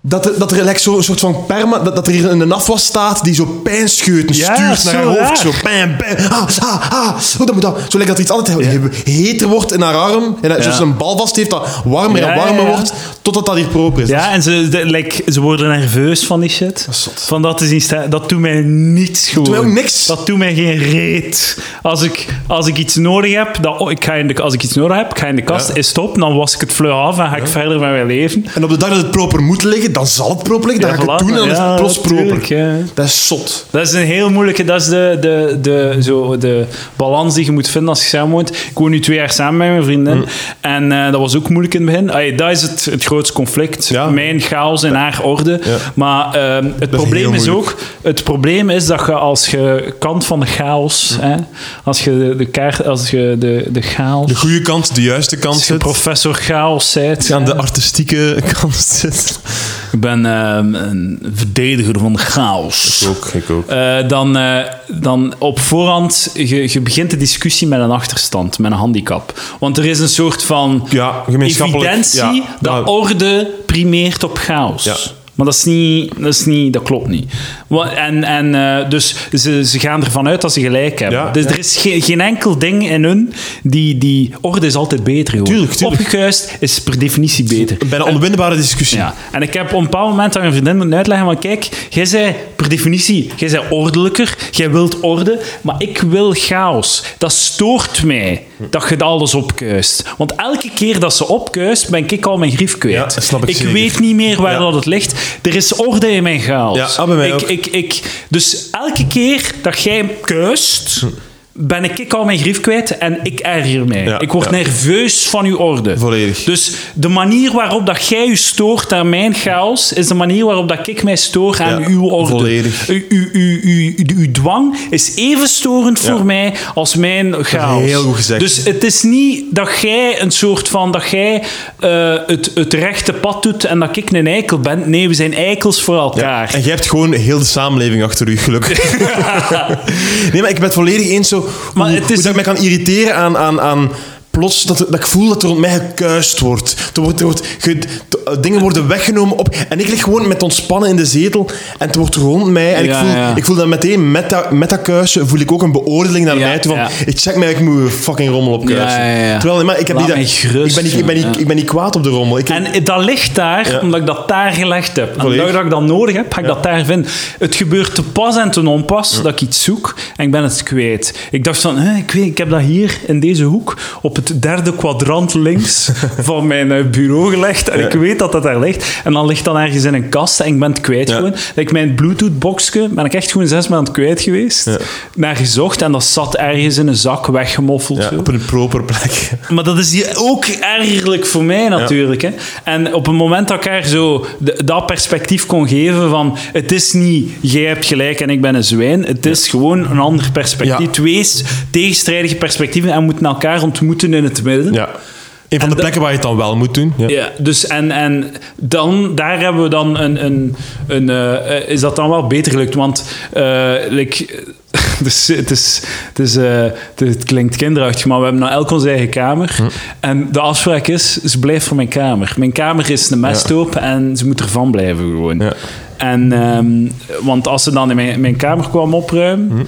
Speaker 2: dat, er- dat er like zo een soort van perma... Dat, dat er hier een afwas staat die zo pijnscheuten
Speaker 3: Ja,
Speaker 2: stuurt naar haar hoofd.
Speaker 3: raar.
Speaker 2: Zo pijn, pijn. Ah, ah, ah. Oh, dat moet dat. Zo lijkt dat er iets altijd he- heter wordt in haar arm. En dat
Speaker 3: Ja.
Speaker 2: zoals een bal vast heeft dat warmer
Speaker 3: Ja,
Speaker 2: en warmer
Speaker 3: ja, ja.
Speaker 2: wordt. Totdat dat hier proper is.
Speaker 3: Ja, en ze, de- like, ze worden nerveus van die shit.
Speaker 2: is zot.
Speaker 3: Van dat te zien staan. Dat doet mij niets gewoon.
Speaker 2: mij ook niks.
Speaker 3: Dat doet mij geen reet. Als ik, als ik iets nodig heb, dan, oh, ik ga in de, als ik iets nodig heb, ik ga in de kast,
Speaker 2: Ja.
Speaker 3: is stop, dan was ik het vlug af en ga ik verder met mijn leven.
Speaker 2: En op de dag dat het proper moet liggen, dan zal het proper liggen. Dan ga ik het doen en dan is het plots proper. Dat is zot.
Speaker 3: Dat is een heel moeilijke, dat is de, de, de, zo, de balans die je moet vinden als je samen woont. Ik woon nu twee jaar samen met mijn vriendin.
Speaker 2: Mm.
Speaker 3: En eh, dat was ook moeilijk in het begin. Allee, dat is het, het grootste conflict.
Speaker 2: Ja.
Speaker 3: Mijn chaos en haar orde.
Speaker 2: Ja.
Speaker 3: Maar ehm, het probleem is, ook, het probleem is dat je als je kant van de chaos,
Speaker 2: Mm.
Speaker 3: hè, als je de, de kaart, als je de, de chaos,
Speaker 2: De goede kant, de juiste kant
Speaker 3: als je
Speaker 2: zit.
Speaker 3: professor chaos bent.
Speaker 2: Aan de artistieke kant zit.
Speaker 3: Ik ben ehm, een verdediger van de chaos.
Speaker 2: ook, ik ook.
Speaker 3: Eh, dan, eh, dan op voorhand, je, je begint de discussie met een achterstand, met een handicap. Want er is een soort van
Speaker 2: Ja,
Speaker 3: evidentie
Speaker 2: ja,
Speaker 3: dat
Speaker 2: nou,
Speaker 3: orde primeert op chaos.
Speaker 2: Ja.
Speaker 3: Maar dat is niet, dat, is niet, dat klopt niet. En, en eh, dus ze, ze gaan ervan uit dat ze gelijk hebben.
Speaker 2: Ja,
Speaker 3: dus
Speaker 2: ja.
Speaker 3: er is geen, geen enkel ding in hun die, die orde is altijd beter. Gewoon.
Speaker 2: Tuurlijk, tuurlijk.
Speaker 3: Opgekuist is per definitie beter.
Speaker 2: bijna onwinnbare discussie.
Speaker 3: Ja, en ik heb op een bepaald moment aan mijn vriendin moeten uitleggen van kijk, jij zei per definitie, jij zei ordelijker, jij wilt orde, maar ik wil chaos. Dat stoort mij dat je alles opkuist. Want elke keer dat ze opkuist, ben ik al mijn grief kwijt.
Speaker 2: Ja, snap ik zeker.
Speaker 3: weet niet meer waar
Speaker 2: Ja.
Speaker 3: dat het ligt. Er is orde in mijn chaos.
Speaker 2: Ja, ah, bij mij
Speaker 3: ik,
Speaker 2: ook.
Speaker 3: ik, ik, dus elke keer dat jij kuist, ben ik al mijn grief kwijt en ik erger mij.
Speaker 2: Ja,
Speaker 3: ik word
Speaker 2: ja.
Speaker 3: nerveus van uw orde.
Speaker 2: Volledig.
Speaker 3: Dus de manier waarop dat jij je stoort aan mijn chaos, is de manier waarop dat ik mij stoor aan
Speaker 2: Ja,
Speaker 3: uw orde.
Speaker 2: volledig.
Speaker 3: U, u, u, u, u- uw dwang is even storend voor mij als mijn chaos.
Speaker 2: heel goed gezegd.
Speaker 3: Dus het is niet dat jij een soort van, dat jij eh, het, het rechte pad doet en dat ik een eikel ben. Nee, we zijn eikels voor elkaar.
Speaker 2: En jij hebt gewoon heel de samenleving achter u, gelukkig. nee, maar ik ben het volledig eens zo.
Speaker 3: Maar
Speaker 2: hoe,
Speaker 3: het is-
Speaker 2: hoe dat ik mij kan irriteren aan... aan, aan Plots dat, dat ik voel dat er rond mij gekuist wordt. Er wordt, er wordt ge- dingen worden weggenomen op. En ik lig gewoon met ontspannen in de zetel. En het wordt rond mij. En
Speaker 3: Ja,
Speaker 2: ik, voel,
Speaker 3: ja.
Speaker 2: ik voel dan meteen met dat, met dat kuisen voel ik ook een beoordeling naar
Speaker 3: Ja,
Speaker 2: mij toe. Van,
Speaker 3: ja.
Speaker 2: Ik check mij, ik moet fucking rommel op kuisen.
Speaker 3: Ja, ja, ja.
Speaker 2: Terwijl, maar ik, heb
Speaker 3: Laat
Speaker 2: niet dat,
Speaker 3: gerust,
Speaker 2: ik, ben niet, ik, ben niet,
Speaker 3: ja.
Speaker 2: ik ben niet kwaad op de rommel. Ik,
Speaker 3: En dat ligt daar,
Speaker 2: Ja.
Speaker 3: omdat ik dat daar gelegd heb. En omdat ik dat nodig heb, ga ik dat daar vinden. Het gebeurt te pas en te onpas dat ik iets zoek en ik ben het kwijt. Ik dacht van, hè, ik, weet, ik heb dat hier in deze hoek op het derde kwadrant links van mijn eh, bureau gelegd. En ik weet dat dat daar ligt. En dan ligt dat ergens in een kast en ik ben het kwijt gewoon. Like mijn Bluetooth-boxje ben ik echt gewoon zes maanden kwijt geweest. Naar gezocht en dat zat ergens in een zak weggemoffeld.
Speaker 2: op een proper plek.
Speaker 3: Maar dat is hier ook ergerlijk voor mij natuurlijk. Hè. En op het moment dat ik haar zo de- dat perspectief kon geven van het is niet jij hebt gelijk en ik ben een zwijn, het is gewoon een ander perspectief. Twee tegenstrijdige perspectien en moeten elkaar ontmoeten in het midden.
Speaker 2: Ja. Een van de plekken waar je het dan wel moet doen. Ja.
Speaker 3: Ja, dus en, en dan, daar hebben we dan een, een, een eh, is dat dan wel beter gelukt, want like, dus, het, is, het, is, eh, het, klinkt kinderachtig, maar we hebben nou elk onze eigen kamer. En de afspraak is, ze blijft voor mijn kamer. Mijn kamer is een mesthoop en ze moet ervan blijven gewoon.
Speaker 2: Ja.
Speaker 3: En, ehm, want als ze dan in mijn, mijn kamer kwam opruimen,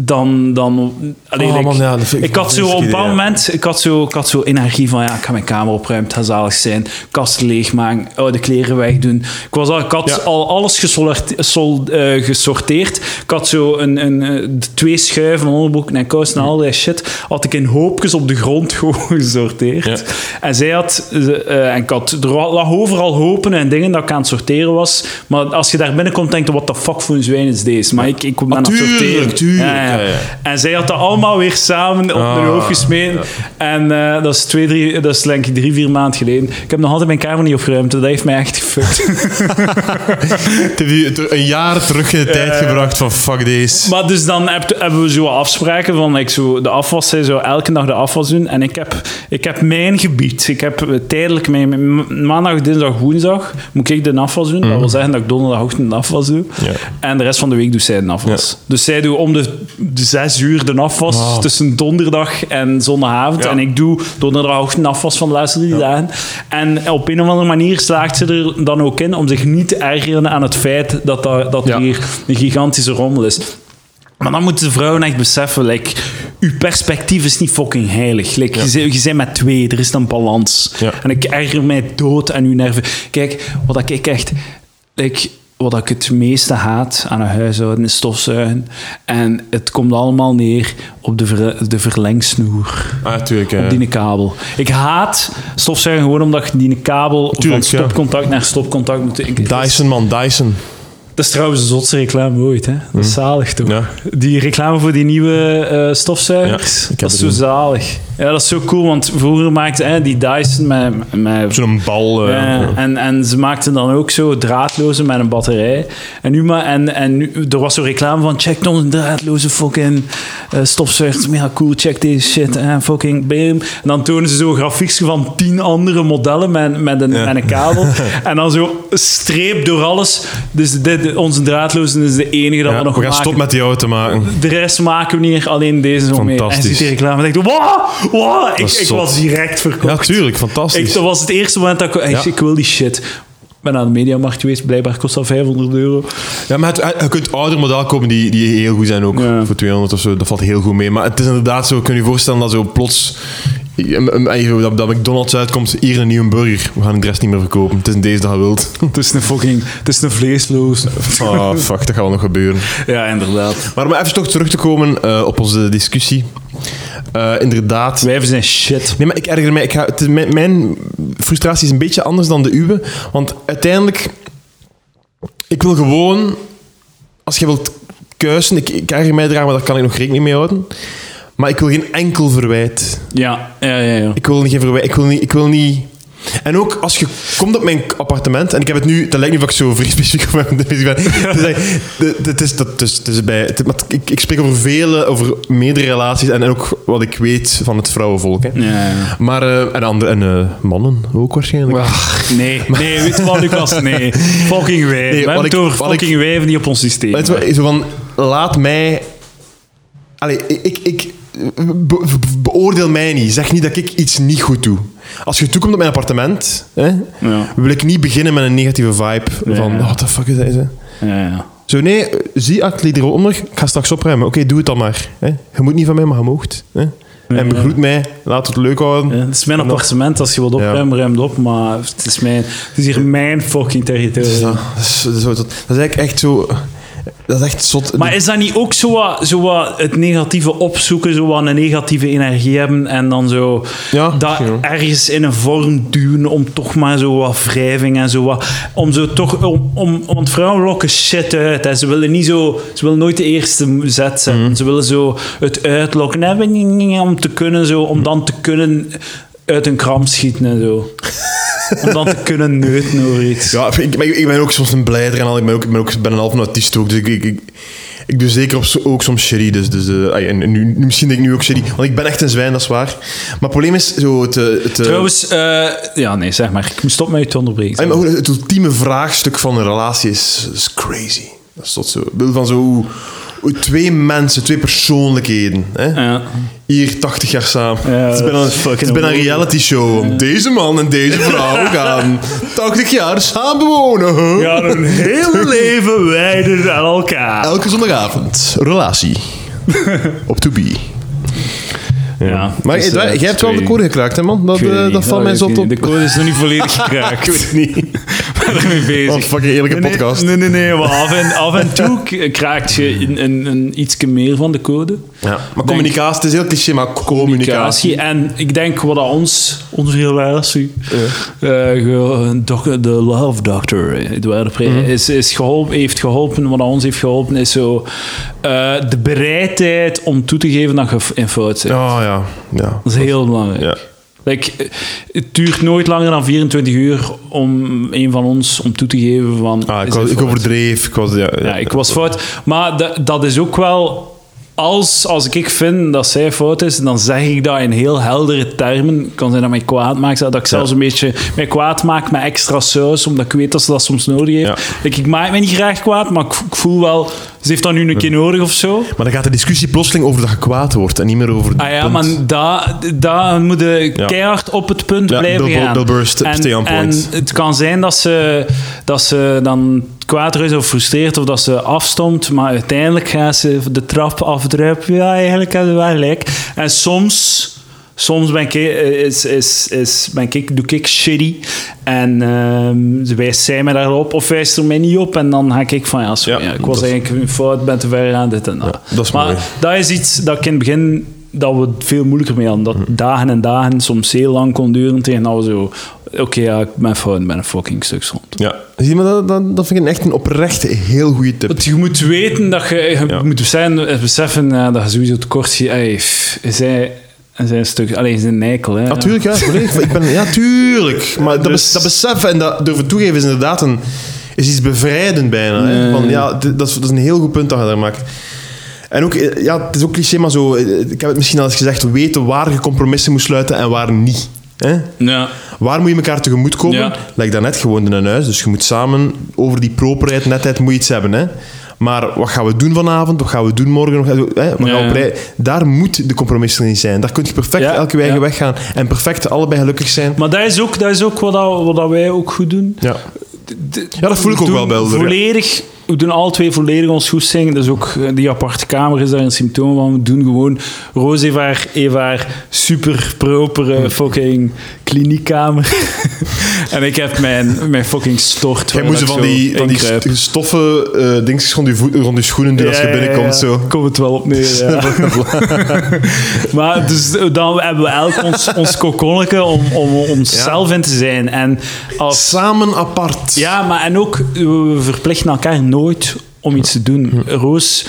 Speaker 3: dan... dan allee,
Speaker 2: Oh,
Speaker 3: like,
Speaker 2: man, ja, dat vind ik
Speaker 3: had zo op een bepaald moment, ik had, zo, ik had zo energie van, ja, ik ga mijn kamer opruimen, het gaat zalig zijn, kasten leegmaken, oude kleren wegdoen. Ik, was al, ik had
Speaker 2: Ja.
Speaker 3: al alles sol- eh, gesorteerd. Ik had zo een, een, eh, de twee schuiven, onderbroek en kousen en al die shit, had ik in hoopjes op de grond gewoon gesorteerd.
Speaker 2: Ja.
Speaker 3: En zij had, eh, en ik had, er lag overal hopen en dingen dat ik aan het sorteren was, maar als je daar binnenkomt, denk je, what the fuck voor een zwijn is deze? Maar ik, ik ben aan het
Speaker 2: tuurlijk,
Speaker 3: sorteren.
Speaker 2: tuurlijk,
Speaker 3: ja. En zij had dat allemaal weer samen op
Speaker 2: Ah,
Speaker 3: mijn hoofd gesmeten. En eh, dat is twee, drie, dat is denk ik drie, vier maanden geleden. Ik heb nog altijd mijn kamer niet opgeruimd. Dat heeft mij echt gefukt.
Speaker 2: Ter- een jaar terug in de tijd gebracht van fuck deze.
Speaker 3: maar dus dan heb- hebben we zo afspraken van ik zo de afwas, zij zou elke dag de afwas doen. En ik heb, ik heb mijn gebied. Ik heb eh, tijdelijk mijn, maandag, dinsdag, woensdag moet ik de afwas doen. Dat wil zeggen dat ik donderdagochtend de afwas doe.
Speaker 2: Ja.
Speaker 3: En de rest van de week doet zij de afwas. Dus zij doet om de zes uur de afwas
Speaker 2: Wauw.
Speaker 3: tussen donderdag en zondagavond.
Speaker 2: Ja.
Speaker 3: En ik doe donderdagochtend de afwas van de laatste drie dagen. En op een of andere manier slaagt ze er dan ook in om zich niet te ergeren aan het feit dat, dat, dat
Speaker 2: Ja.
Speaker 3: hier een gigantische rommel is. Maar dan moeten de vrouwen echt beseffen, like, uw perspectief is niet fucking heilig. Like, je, bent- je bent met twee, er is een balans.
Speaker 2: Ja.
Speaker 3: En ik erger mij dood aan uw nerven. Kijk, wat ik echt... Like, wat ik het meeste haat aan een huishouden is stofzuigen. En het komt allemaal neer op de, ver- de verlengsnoer.
Speaker 2: Ah, natuurlijk.
Speaker 3: Op die kabel. Ik haat stofzuigen gewoon omdat je die kabel
Speaker 2: Tuurlijk,
Speaker 3: van
Speaker 2: ja.
Speaker 3: stopcontact naar stopcontact moet... Ik,
Speaker 2: Dyson, man, Dyson.
Speaker 3: Dat is trouwens de zotste reclame ooit, hè? Dat is zalig, toch?
Speaker 2: Ja.
Speaker 3: Die reclame voor die nieuwe eh, stofzuigers,
Speaker 2: Ja,
Speaker 3: dat is zo zalig. Ja, dat is zo cool, want vroeger maakte hè, die Dyson met... met
Speaker 2: Zo'n bal. eh,
Speaker 3: eh, en, en ze maakten dan ook zo draadloze met een batterij. En nu, maar, en, en nu, er was zo'n reclame van, check een draadloze fucking eh stofzuiger. Ja, cool, check deze shit. En fucking bam. En dan tonen ze zo grafieks van tien andere modellen met, met, een, met een kabel. en dan zo streep door alles. Dus dit, onze draadloze is de enige dat
Speaker 2: ja,
Speaker 3: we nog
Speaker 2: we gaan
Speaker 3: maken.
Speaker 2: stoppen met die auto maken.
Speaker 3: De rest maken we niet, alleen deze zo mee. En ziet die reclame en denkt, wow, wow. Ik, ik was direct verkocht.
Speaker 2: Ja, tuurlijk, fantastisch.
Speaker 3: Ik, dat was het eerste moment dat ik...
Speaker 2: Ja.
Speaker 3: Ik wil die shit. Ik ben naar de mediamarkt geweest. Blijkbaar kost dat 500 euro.
Speaker 2: Ja, maar het, je kunt ouder model kopen die, die heel goed zijn ook.
Speaker 3: Ja.
Speaker 2: Voor 200 of zo, dat valt heel goed mee. Maar het is inderdaad zo, kun je je voorstellen dat zo plots... Dat, dat McDonald's uitkomt, hier een nieuwe burger. We gaan de rest niet meer verkopen. Het is deze dat je wilt.
Speaker 3: Het is een fucking... Het is een vleesloos.
Speaker 2: Ah, fuck, dat gaat wel nog gebeuren.
Speaker 3: Ja, inderdaad.
Speaker 2: Maar om even toch terug te komen eh, op onze discussie. Eh, inderdaad...
Speaker 3: Wijven zijn shit.
Speaker 2: Nee, maar ik erger mij. Ik ga, het mijn, mijn frustratie is een beetje anders dan de uwe. Want uiteindelijk... Ik wil gewoon... Als je wilt kuisen... Ik, ik erger mij eraan, maar daar kan ik nog rekening mee houden. Maar ik wil geen enkel verwijt.
Speaker 3: Ja, ja, ja. ja.
Speaker 2: Ik wil niet geen verwijt. Ik wil niet... Ik wil niet en ook als je komt op mijn appartement, en ik heb het nu, dat lijkt niet of ik zo vrij specifiek op mijn bezig ben. Het is, is, dat, is, het is bij, maar ik, ik spreek over vele, over meerdere relaties en, en ook wat ik weet van het vrouwenvolk. Hè.
Speaker 3: Ja, ja.
Speaker 2: Maar, eh, en, andere, en eh, mannen ook waarschijnlijk.
Speaker 3: Ach, nee, nee, weet je wat, Lucas? Nee. Fucking wijven.
Speaker 2: Nee,
Speaker 3: We hebben
Speaker 2: wat
Speaker 3: het
Speaker 2: ik-
Speaker 3: over
Speaker 2: wat ik-
Speaker 3: fucking wijven die op ons systeem
Speaker 2: Weet je wat, zo van, laat mij... Allee, ik, ik, ik be- be- beoordeel mij niet. Zeg niet dat ik iets niet goed doe. Als je toekomt op mijn appartement, hè,
Speaker 3: Ja.
Speaker 2: wil ik niet beginnen met een negatieve vibe. Van,
Speaker 3: Ja.
Speaker 2: what the fuck is dat? hè?
Speaker 3: Ja, ja.
Speaker 2: Zo, nee, zie Atelier eronder. Ik ga straks opruimen. Oké, doe het dan maar. Hè. Je moet niet van mij, maar je moogt. Hè. En begroet mij. Laat het leuk houden.
Speaker 3: Ja, het is mijn appartement. Als je wilt opruimen, ruim het op. Maar het is, mijn, het is hier mijn fucking territorium.
Speaker 2: Dat is, dat is, dat is eigenlijk echt zo... Dat is echt zot.
Speaker 3: Maar is dat niet ook zo wat, zo wat het negatieve opzoeken, zo wat een negatieve energie hebben en dan zo
Speaker 2: Ja,
Speaker 3: dat ergens in een vorm duwen om toch maar zo wat wrijving en zo wat, om zo toch, om, om, want vrouwen lokken shit uit. Hè. Ze willen niet zo, ze willen nooit de eerste zet zetten.
Speaker 2: Mhm.
Speaker 3: Ze willen zo het uitlokken hebben om te kunnen zo, om dan te kunnen uit een kram schieten en zo. Om dan te kunnen neuten over iets.
Speaker 2: Ja, ik, maar ik ik ben ook soms een blijder en al. Ik ben ook, ik ben ook ik ben een half autist ook. Dus ik, ik, ik, doe zeker op, ook soms sherry. Dus, dus, eh, en nu, misschien denk ik nu ook sherry. Want ik ben echt een zwijn, dat is waar. Maar het probleem is zo... Het, eh, het, eh,
Speaker 3: Trouwens, ja, nee, zeg maar. Ik moet stoppen met je te onderbreken.
Speaker 2: maar het ultieme vraagstuk van een relatie is, is crazy. Dat is tot zo. Van zo... twee mensen, twee persoonlijkheden. Hè?
Speaker 3: Ja.
Speaker 2: Hier 80 jaar samen.
Speaker 3: Ja,
Speaker 2: het is bijna,
Speaker 3: is
Speaker 2: het is bijna een reality show. Deze man en deze vrouw gaan 80 jaar samen wonen. huh?
Speaker 3: Ja, een hele leven wijden aan elkaar.
Speaker 2: Elke zondagavond. Relatie. Op to be.
Speaker 3: Ja,
Speaker 2: Maar
Speaker 3: dus,
Speaker 2: jij-
Speaker 3: eh,
Speaker 2: jij hebt wel de code gekraakt, hè, man? Dat, eh, dat valt
Speaker 3: Ja,
Speaker 2: mij
Speaker 3: weet
Speaker 2: op.
Speaker 3: De code is nog niet volledig gekraakt.
Speaker 2: Ik weet het niet.
Speaker 3: ben ermee bezig.
Speaker 2: Wat een fucking eerlijke
Speaker 3: Nee,
Speaker 2: podcast.
Speaker 3: Nee, nee, nee. Maar af en, af en toe kraakt je een, een, een ietsje meer van de code.
Speaker 2: Ja. Maar communicatie, het is heel cliché, maar communicatie.
Speaker 3: En ik denk wat dat ons, onze relatie, eh, ge- doc- de Love Doctor, Edouard de Pre,
Speaker 2: Mhm.
Speaker 3: is, is geholpen, heeft geholpen. Wat dat ons heeft geholpen is zo eh, de bereidheid om toe te geven dat je in fout zit.
Speaker 2: Oh ja, ja.
Speaker 3: Dat is heel belangrijk.
Speaker 2: Ja.
Speaker 3: Like, het duurt nooit langer dan 24 uur om een van ons om toe te geven van...
Speaker 2: Ah, ik, was, ik overdreef. Ik was, ja, ja,
Speaker 3: Ja, ik was fout. Maar da- dat is ook wel... Als, als ik vind dat zij fout is, dan zeg ik dat in heel heldere termen. Kan zijn dat mij kwaad maakt, dat ik zelfs een beetje mij kwaad maak met extra saus, omdat ik weet dat ze dat soms nodig heeft.
Speaker 2: Ja.
Speaker 3: Like, ik maak me niet graag kwaad, maar ik, ik voel wel... Ze heeft dat nu een keer nodig of zo.
Speaker 2: Maar dan gaat de discussie plotseling over dat je kwaad wordt en niet meer over
Speaker 3: Ah ja,
Speaker 2: punt.
Speaker 3: maar daar da moet je keihard op het punt blijven
Speaker 2: Bill-
Speaker 3: gaan.
Speaker 2: Bill Burr, st- stay on point.
Speaker 3: En het kan zijn dat ze, dat ze dan kwaad is of frustreerd of dat ze afstomt, maar uiteindelijk gaat ze de trap afdruipen. Ja, eigenlijk hebben we wel gelijk. En soms, Soms ben ik, eh, is, is, is, ben ik, doe ik shitty en ze wijst zij mij daarop of wijst er mij niet op en dan ga ik van ja, sorry,
Speaker 2: Ja,
Speaker 3: ja, ik was eigenlijk een fout, ben te ver aan dit en dat.
Speaker 2: dat is
Speaker 3: maar
Speaker 2: mooi.
Speaker 3: dat is iets dat ik in het begin dat we veel moeilijker mee hadden. Dat
Speaker 2: Hm.
Speaker 3: dagen en dagen soms heel lang kon duren tegen zo oké, ja, ik ben fout, ik ben een fucking stuk rond.
Speaker 2: Ja. Zie maar dat, dat, dat vind ik echt een oprecht heel goede tip.
Speaker 3: Want je moet weten dat je, je
Speaker 2: Ja.
Speaker 3: moet zijn, eh, beseffen eh, dat je sowieso tekort schiet. Ey, pff, zij, zij een stuk, alleen zijn eikel. Hè.
Speaker 2: Natuurlijk, ja, volledig. Ik ben, ja, tuurlijk. Maar dat,
Speaker 3: Dus-
Speaker 2: bes- dat besef en dat durven toegeven is inderdaad een, is iets bevrijdend bijna. Hè? Van, ja, dat, is, dat is een heel goed punt dat je daar maakt. En ook, eh, ja, het is ook cliché, maar zo, eh, ik heb het misschien al eens gezegd, weten waar je compromissen moet sluiten en waar niet. Hè?
Speaker 3: Ja.
Speaker 2: Waar moet je elkaar tegemoet komen?
Speaker 3: Ja.
Speaker 2: Like daarnet, gewoon in een huis. Dus je moet samen over die properheid, netheid, moet je iets hebben. Hè? Maar wat gaan we doen vanavond? Wat gaan we doen morgen? Wat gaan we-
Speaker 3: Ja, ja.
Speaker 2: rij- Daar moet de compromis niet zijn. Daar kun je perfect
Speaker 3: Ja,
Speaker 2: elke eigen weg gaan. En perfect allebei gelukkig zijn.
Speaker 3: Maar dat is ook, dat is ook wat, dat, wat dat wij ook goed doen.
Speaker 2: Ja.
Speaker 3: De-
Speaker 2: Ja, dat voel ik ook
Speaker 3: we
Speaker 2: wel bij.
Speaker 3: Volledig, we doen alle twee volledig ons goed zingen. Dus ook eh, die aparte kamer is daar een symptoom van. We doen gewoon... Roos haar, haar super propere
Speaker 2: Hm.
Speaker 3: fucking kliniekkamer. en ik heb mijn, mijn fucking stort.
Speaker 2: Jij
Speaker 3: ik
Speaker 2: van die, van die
Speaker 3: inkruip.
Speaker 2: stoffen eh dingetjes rond je, voet, rond je schoenen doen als je
Speaker 3: ja,
Speaker 2: binnenkomt.
Speaker 3: ja.
Speaker 2: Zo.
Speaker 3: Komt het wel op neer, ja. maar dus dan hebben we elk ons, ons kokonnetje om, om onszelf in te zijn. En als
Speaker 2: Samen apart.
Speaker 3: Ja, maar en ook, we verplichten elkaar nooit om iets te doen. Roos,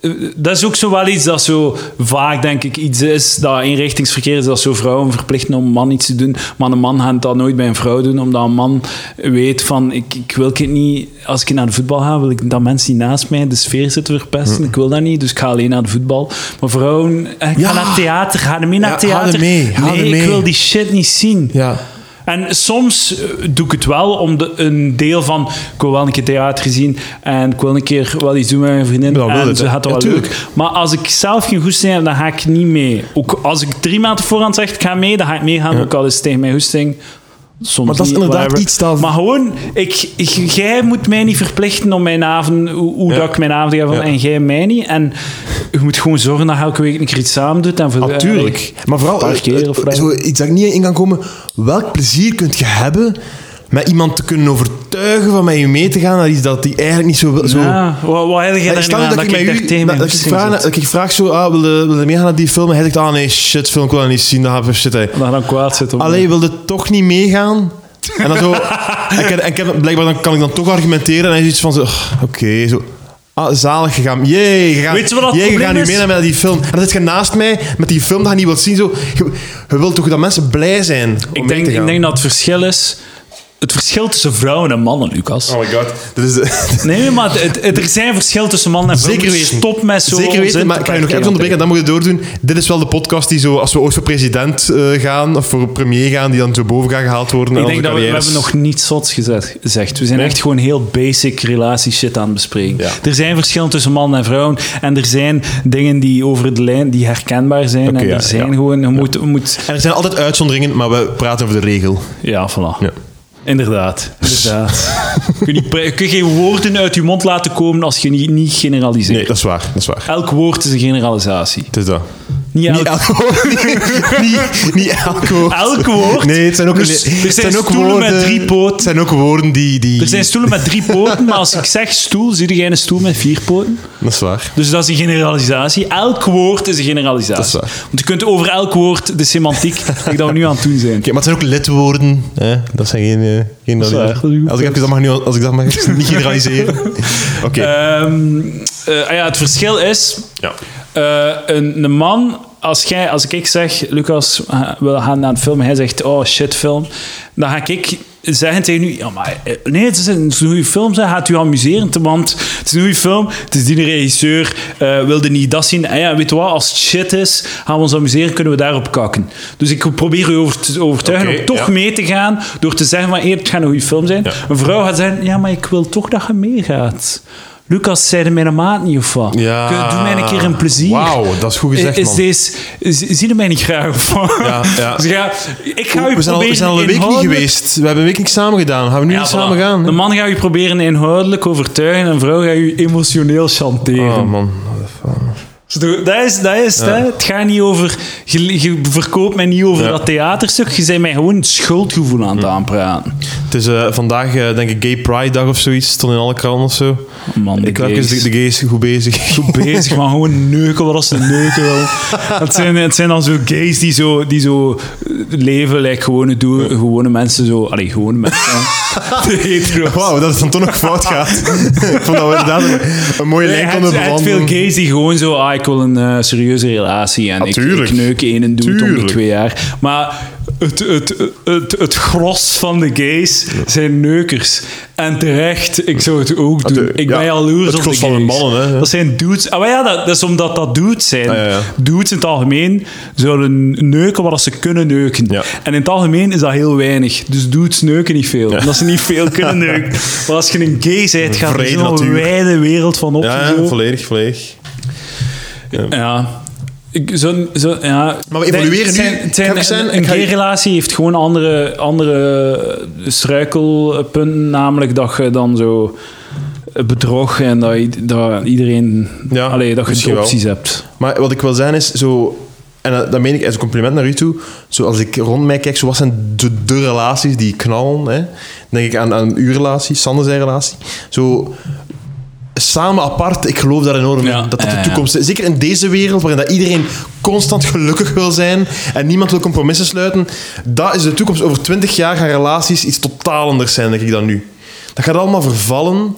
Speaker 3: eh, dat is ook zo wel iets dat zo vaak, denk ik, iets is dat inrichtingsverkeer is, dat zo vrouwen verplichten om een man iets te doen, maar een man gaat dat nooit bij een vrouw doen, omdat een man weet van, ik, ik wil het niet, als ik naar de voetbal ga, wil ik dat mensen die naast mij de sfeer zitten verpesten. Ik wil dat niet, dus ik ga alleen naar de voetbal. Maar vrouwen, eh, ik
Speaker 2: Ja.
Speaker 3: ga naar het theater, ga er mee naar
Speaker 2: Ja, er
Speaker 3: theater.
Speaker 2: mee,
Speaker 3: nee,
Speaker 2: mee.
Speaker 3: ik wil die shit niet zien.
Speaker 2: Ja.
Speaker 3: En soms eh, doe ik het wel om de, een deel van... Ik wil wel een keer theater zien en ik wil een keer wel iets doen met mijn vriendin.
Speaker 2: Ja, wil
Speaker 3: en ze gaat dat
Speaker 2: Ja,
Speaker 3: wel leuk. Maar als ik zelf geen goesting heb, dan ga ik niet mee. Ook als ik drie maanden voorhand zeg, ik ga mee, dan ga ik meegaan. Ook al is het tegen mijn goesting. Soms
Speaker 2: Maar dat is inderdaad
Speaker 3: whatever.
Speaker 2: iets dat-
Speaker 3: Maar gewoon, ik, ik- jij moet mij niet verplichten om mijn avond, hoe, hoe
Speaker 2: Ja.
Speaker 3: dat ik mijn avond ga
Speaker 2: Ja.
Speaker 3: en jij mij niet. En je moet gewoon zorgen dat je elke week een keer iets samen doet. En voor,
Speaker 2: Natuurlijk. Maar vooral,
Speaker 3: Een paar keer
Speaker 2: eh,
Speaker 3: of
Speaker 2: eh, zo iets dat ik niet in kan komen. Welk plezier kunt je hebben met iemand te kunnen overtuigen van met je mee te gaan naar iets dat die eigenlijk niet zo wil? Zo.
Speaker 3: Ja, wat, wat heb jij daar nu
Speaker 2: Stel
Speaker 3: aan
Speaker 2: dat, ik, met
Speaker 3: daar
Speaker 2: u,
Speaker 3: tegen
Speaker 2: dat, dat ik vraag,
Speaker 3: zit?
Speaker 2: dat ik vraag zo, ah, wil je, wil je meegaan naar die film? En hij zegt, ah nee, shit, film, ik wil dat niet zien. Dan ga ik shit.
Speaker 3: Dat je dan kwaad zit op me.
Speaker 2: Allee, wilde toch niet meegaan? En dan zo... en ik, heb- en ik heb, blijkbaar dan, kan ik dan toch argumenteren. En hij is iets van zo... Oké, zo... Ah, zalig gegaan. Jee, je gaat,
Speaker 3: Weet je wat
Speaker 2: jee, je gaat nu
Speaker 3: is?
Speaker 2: mee naar die film. En dan zit je naast mij met die film dat je niet wilt zien. Zo, je, je wilt toch dat mensen blij zijn om
Speaker 3: Ik
Speaker 2: mee
Speaker 3: denk,
Speaker 2: te gaan.
Speaker 3: ik denk dat het verschil is... Het verschil tussen vrouwen en mannen, Lucas.
Speaker 2: Oh my god. Dit is de-
Speaker 3: Nee, maar het, het- er zijn verschil tussen mannen en vrouwen.
Speaker 2: Zeker
Speaker 3: Dus
Speaker 2: weten.
Speaker 3: Stop met zo...
Speaker 2: Zeker weten, maar ik kan je nog even onderbreken, dan moet je doordoen. Dit is wel de podcast die zo, als we ooit voor president eh, gaan, of voor premier gaan, die dan zo boven gaan gehaald worden.
Speaker 3: Ik denk dat we, we hebben nog niets zots gezegd. gezegd. We zijn
Speaker 2: Nee?
Speaker 3: echt gewoon heel basic relatieshit aan het bespreken.
Speaker 2: Ja.
Speaker 3: Er zijn verschillen tussen mannen en vrouwen. En er zijn dingen die over de lijn die herkenbaar zijn. En
Speaker 2: ja,
Speaker 3: er zijn
Speaker 2: ja.
Speaker 3: gewoon... Je moet, je moet,
Speaker 2: En er zijn altijd uitzonderingen, maar we praten over de regel.
Speaker 3: ja, voilà. Inderdaad. Inderdaad. je, kunt niet pre- je geen woorden uit je mond laten komen als je niet, niet generaliseert.
Speaker 2: Nee, dat is waar. Dat is waar.
Speaker 3: Elk woord is een generalisatie.
Speaker 2: Het is dat.
Speaker 3: Niet elk,
Speaker 2: Niet woord. niet, niet, niet elk woord.
Speaker 3: elk woord.
Speaker 2: Nee, het zijn ook,
Speaker 3: Dus
Speaker 2: nee,
Speaker 3: er zijn
Speaker 2: ook
Speaker 3: stoelen
Speaker 2: woorden,
Speaker 3: met drie poten.
Speaker 2: Het zijn ook woorden die... die
Speaker 3: Er zijn stoelen met drie poten, maar als ik zeg stoel, zie je een stoel met vier poten.
Speaker 2: Dat is waar.
Speaker 3: Dus dat is een generalisatie. Elk woord is een generalisatie.
Speaker 2: Dat is waar.
Speaker 3: Want je kunt over elk woord de semantiek, die dat we nu aan het doen zijn.
Speaker 2: Oké, maar het zijn ook lidwoorden. Hè? Dat zijn geen... eh, geen
Speaker 3: Dat is waar, dat
Speaker 2: als ik dat mag, nu, als ik dat mag niet generaliseren. Oké.
Speaker 3: Ehm, eh, ah ja, het verschil is...
Speaker 2: ja.
Speaker 3: Eh, een, een man, als, jij, als ik zeg, Lucas, eh, we gaan naar een film, en hij zegt, oh shit film, dan ga ik zeggen tegen u, ja, maar eh, nee, het is een, het is een goede film, zeg, gaat u amuseren, want het is een goede film, het is die regisseur, wilde niet dat zien, en ja, weet je wat, als het shit is, gaan we ons amuseren, kunnen we daarop kakken. Dus ik probeer u over te overtuigen om toch
Speaker 2: ja.
Speaker 3: mee te gaan, door te zeggen van, hey, het gaat een goede film zijn.
Speaker 2: Ja.
Speaker 3: Een vrouw gaat zeggen, ja, maar ik wil toch dat je meegaat. Lucas, zei de mijn maat niet of wat?
Speaker 2: Ja.
Speaker 3: Doe mij een keer een plezier.
Speaker 2: Wauw, dat is goed gezegd,
Speaker 3: Is
Speaker 2: man.
Speaker 3: deze, is- zie je mij niet graag of wat?
Speaker 2: Ja, ja.
Speaker 3: Dus ja, ik ga u
Speaker 2: we, zijn al, we
Speaker 3: proberen
Speaker 2: zijn al een week niet geweest. We hebben een week niet samen gedaan. Gaan we nu
Speaker 3: Ja,
Speaker 2: niet
Speaker 3: voilà.
Speaker 2: samen gaan?
Speaker 3: De man gaat u proberen inhoudelijk overtuigen en een vrouw gaat u emotioneel chanteren.
Speaker 2: Oh man.
Speaker 3: Zo, Dat is, dat is het, hè. Het gaat niet over... Je, je verkoopt mij niet over
Speaker 2: Ja.
Speaker 3: dat theaterstuk. Je bent mij gewoon het schuldgevoel aan het aanpraten.
Speaker 2: Het is eh, vandaag, eh, denk ik, Gay Pride Dag of zoiets. Stond in alle kranten of zo.
Speaker 3: Man, de
Speaker 2: ik
Speaker 3: gays.
Speaker 2: eens de, de gays goed bezig.
Speaker 3: Goed bezig, maar gewoon neuken wat als ze neuken wil. Het zijn, het zijn dan zo gays die zo, die zo leven, lijkt gewone, doen, gewone mensen zo... Allee, gewone mensen.
Speaker 2: Wauw, dat het dan toch nog fout gaat. ik vond dat we inderdaad een, een mooie
Speaker 3: Nee,
Speaker 2: lijn konden
Speaker 3: je hebt veel gays die gewoon zo, ah, ik wil een eh, serieuze relatie en ik, ik neuk één en doe het om de twee jaar. Maar het, het, het, het gros van de gays zijn neukers. En terecht, ik zou het ook doen. Ik ben jaloers op de
Speaker 2: gros van de
Speaker 3: gays.
Speaker 2: mannen, hè.
Speaker 3: Dat zijn dudes. Ah, maar ja, dat, is omdat dat dudes zijn.
Speaker 2: Ah.
Speaker 3: Dudes in het algemeen zouden neuken wat ze kunnen neuken. En in het algemeen is dat heel weinig. Dus dudes neuken niet veel. Omdat ze niet veel kunnen neuken. Maar als je een gay bent, gaat er zo'n
Speaker 2: natuur.
Speaker 3: wijde wereld van op.
Speaker 2: Ja, volledig, volledig.
Speaker 3: Ja. Ik, zo, zo, ja.
Speaker 2: Maar we evolueren
Speaker 3: Het
Speaker 2: nu.
Speaker 3: zijn- het zijn-
Speaker 2: Ga ik zijn-
Speaker 3: een
Speaker 2: ga-
Speaker 3: gay-relatie heeft gewoon andere, andere struikelpunten. Namelijk dat je dan zo bedrog en dat, iedereen...
Speaker 2: Ja,
Speaker 3: allee, dat je
Speaker 2: wel.
Speaker 3: opties hebt.
Speaker 2: Maar wat ik wil zeggen is, zo, en dat, dat meen ik als een compliment naar u toe, zo als ik rond mij kijk, zo wat zijn de, de relaties die knallen, hè? denk ik aan, aan uw relatie, Sander zijn relatie. Zo, samen apart, ik geloof daar enorm in,
Speaker 3: Ja,
Speaker 2: dat dat de toekomst is. Zeker in deze wereld, waarin dat iedereen constant gelukkig wil zijn en niemand wil compromissen sluiten, dat is de toekomst. Over twintig jaar gaan relaties iets totaal anders zijn, denk ik, dan nu. Dat gaat allemaal vervallen.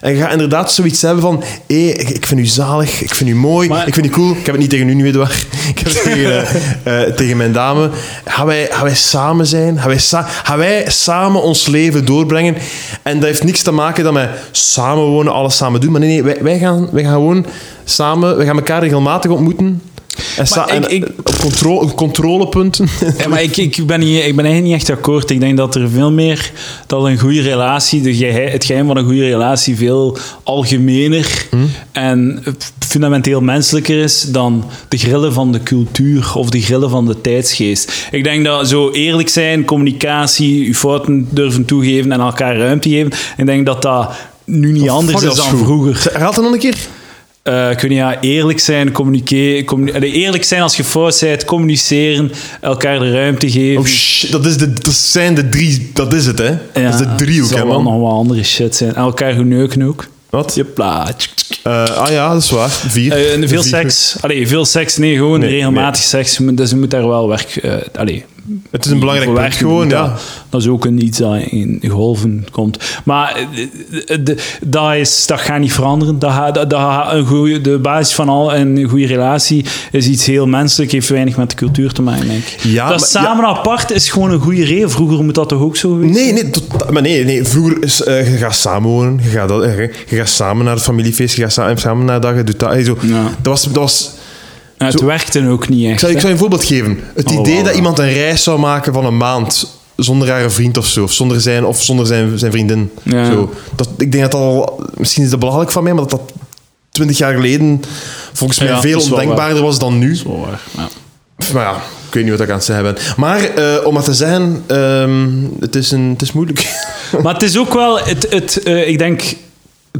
Speaker 2: En je gaat inderdaad zoiets hebben van... hé, ik, ik vind u zalig, ik vind u mooi,
Speaker 3: Maar-
Speaker 2: ik vind u cool. Ik heb het niet tegen u nu, Edouard. Ik heb het tegen, eh, eh, tegen mijn dame. Gaan wij, gaan wij samen zijn? Gaan wij, sa- gaan wij samen ons leven doorbrengen? En dat heeft niks te maken dat wij samen wonen, alles samen doen. Maar nee, nee wij, wij, gaan, wij gaan gewoon samen... Wij gaan elkaar regelmatig ontmoeten. En,
Speaker 3: Maar ik-
Speaker 2: en,
Speaker 3: ik-
Speaker 2: op controle, controlepunten.
Speaker 3: Ja, maar ik, ik, ben niet, ik ben eigenlijk niet echt akkoord. Ik denk dat er veel meer... Dat een goede relatie... De geheim, het geheim van een goede relatie veel algemener en fundamenteel menselijker is dan de grillen van de cultuur of de grillen van de tijdsgeest. Ik denk dat zo eerlijk zijn, communicatie, je fouten durven toegeven en elkaar ruimte geven. Ik denk dat dat nu niet anders is dan vroeger.
Speaker 2: Het nog een keer.
Speaker 3: Eh kun je ja, eerlijk zijn, communiceren, communi- eerlijk zijn als je fout bent, communiceren, elkaar de ruimte geven.
Speaker 2: Oh shit, dat, is de, dat zijn de drie... Dat is het, hè.
Speaker 3: Ja,
Speaker 2: dat is de driehoek, hè,
Speaker 3: wel
Speaker 2: man.
Speaker 3: nog wat andere shit zijn. Elkaar geneuken ook.
Speaker 2: Wat?
Speaker 3: Jepla. tsk, tsk.
Speaker 2: Eh, ah ja, dat is waar. Vier.
Speaker 3: Eh, veel
Speaker 2: Vier.
Speaker 3: seks. Allee, veel seks. Nee, gewoon
Speaker 2: Nee,
Speaker 3: regelmatig seks. Je moet- Dus je moet daar wel werk... eh allee,
Speaker 2: Het is een belangrijk punt, gewoon, ja.
Speaker 3: Dat, dat is ook een iets dat in golven komt. Maar eh, eh, de- dat, is, dat gaat niet veranderen. Dat, dat, een goeie, de basis van al een goede relatie is iets heel menselijk, heeft weinig met de cultuur te maken, denk ik.
Speaker 2: Ja,
Speaker 3: dat
Speaker 2: maar-
Speaker 3: samen apart is gewoon een goede reden. Vroeger moet dat toch ook zo geweest
Speaker 2: Nee, nee, tot- maar nee, nee. Vroeger is, eh, je gaat samenwonen, je gaat, dat, je gaat samen naar het familiefeest, je gaat sa- samen naar dat, je doet dat. Zo.
Speaker 3: Ja.
Speaker 2: Dat was, dat was,
Speaker 3: Ja, Het
Speaker 2: Zo-
Speaker 3: werkte ook niet echt.
Speaker 2: ik, zal, ik
Speaker 3: hè.
Speaker 2: zal je een voorbeeld geven. Het
Speaker 3: Oh,
Speaker 2: idee dat iemand een reis zou maken van een maand zonder haar vriend of zo, of zonder zijn, of zonder zijn, zijn vriendin.
Speaker 3: Ja.
Speaker 2: Zo. Dat, ik denk dat dat al, misschien is dat belachelijk van mij, maar dat dat twintig jaar geleden volgens mij
Speaker 3: Ja,
Speaker 2: veel ondenkbaarder was dan nu.
Speaker 3: Waar, ja.
Speaker 2: Maar ja, ik weet niet wat ik aan het zeggen ben. Maar eh, om maar te zeggen, ehm, het, is een, het is moeilijk.
Speaker 3: Maar het is ook wel, het, het, eh, ik denk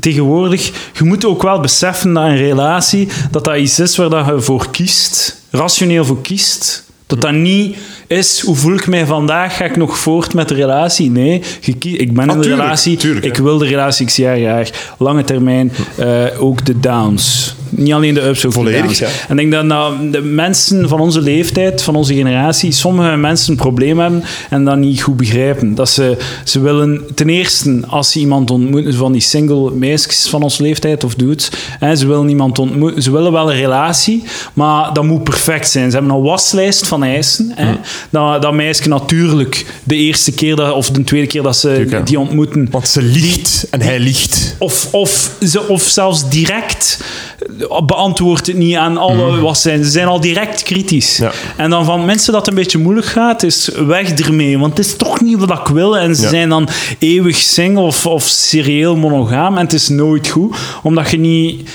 Speaker 3: tegenwoordig, je moet ook wel beseffen dat een relatie, dat dat iets is waar dat je voor kiest, rationeel voor kiest. Dat dat niet is, hoe voel ik mij vandaag, ga ik nog voort met de relatie? Nee, je ik ben
Speaker 2: Ah,
Speaker 3: in de
Speaker 2: tuurlijk,
Speaker 3: relatie,
Speaker 2: tuurlijk,
Speaker 3: ik wil de relatie, ik zie haar graag. Lange termijn, eh, ook de downs. Niet alleen de ups, ook
Speaker 2: Volledig, ja.
Speaker 3: En ik denk dat nou, de mensen van onze leeftijd, van onze generatie, sommige mensen een probleem hebben en dat niet goed begrijpen. Dat ze, ze willen ten eerste, als ze iemand ontmoeten, van die single meisjes van onze leeftijd of dudes, hè, ze willen iemand ontmoeten, ze willen wel een relatie, maar dat moet perfect zijn. Ze hebben een waslijst van eisen. Hè. Dat, dat meisje natuurlijk de eerste keer dat, of de tweede keer dat ze
Speaker 2: Tuurlijk,
Speaker 3: die ontmoeten,
Speaker 2: Want ze liegt en hij liegt.
Speaker 3: of, of, ze, of zelfs direct beantwoordt het niet aan alle wat zijn. Ze zijn al direct kritisch.
Speaker 2: Mhm. Ja.
Speaker 3: En dan van mensen dat het een beetje moeilijk gaat, is weg ermee. Want het is toch niet wat ik wil. En ze
Speaker 2: Ja.
Speaker 3: zijn dan eeuwig single of, of serieel monogaam. En het is nooit goed, omdat je niet...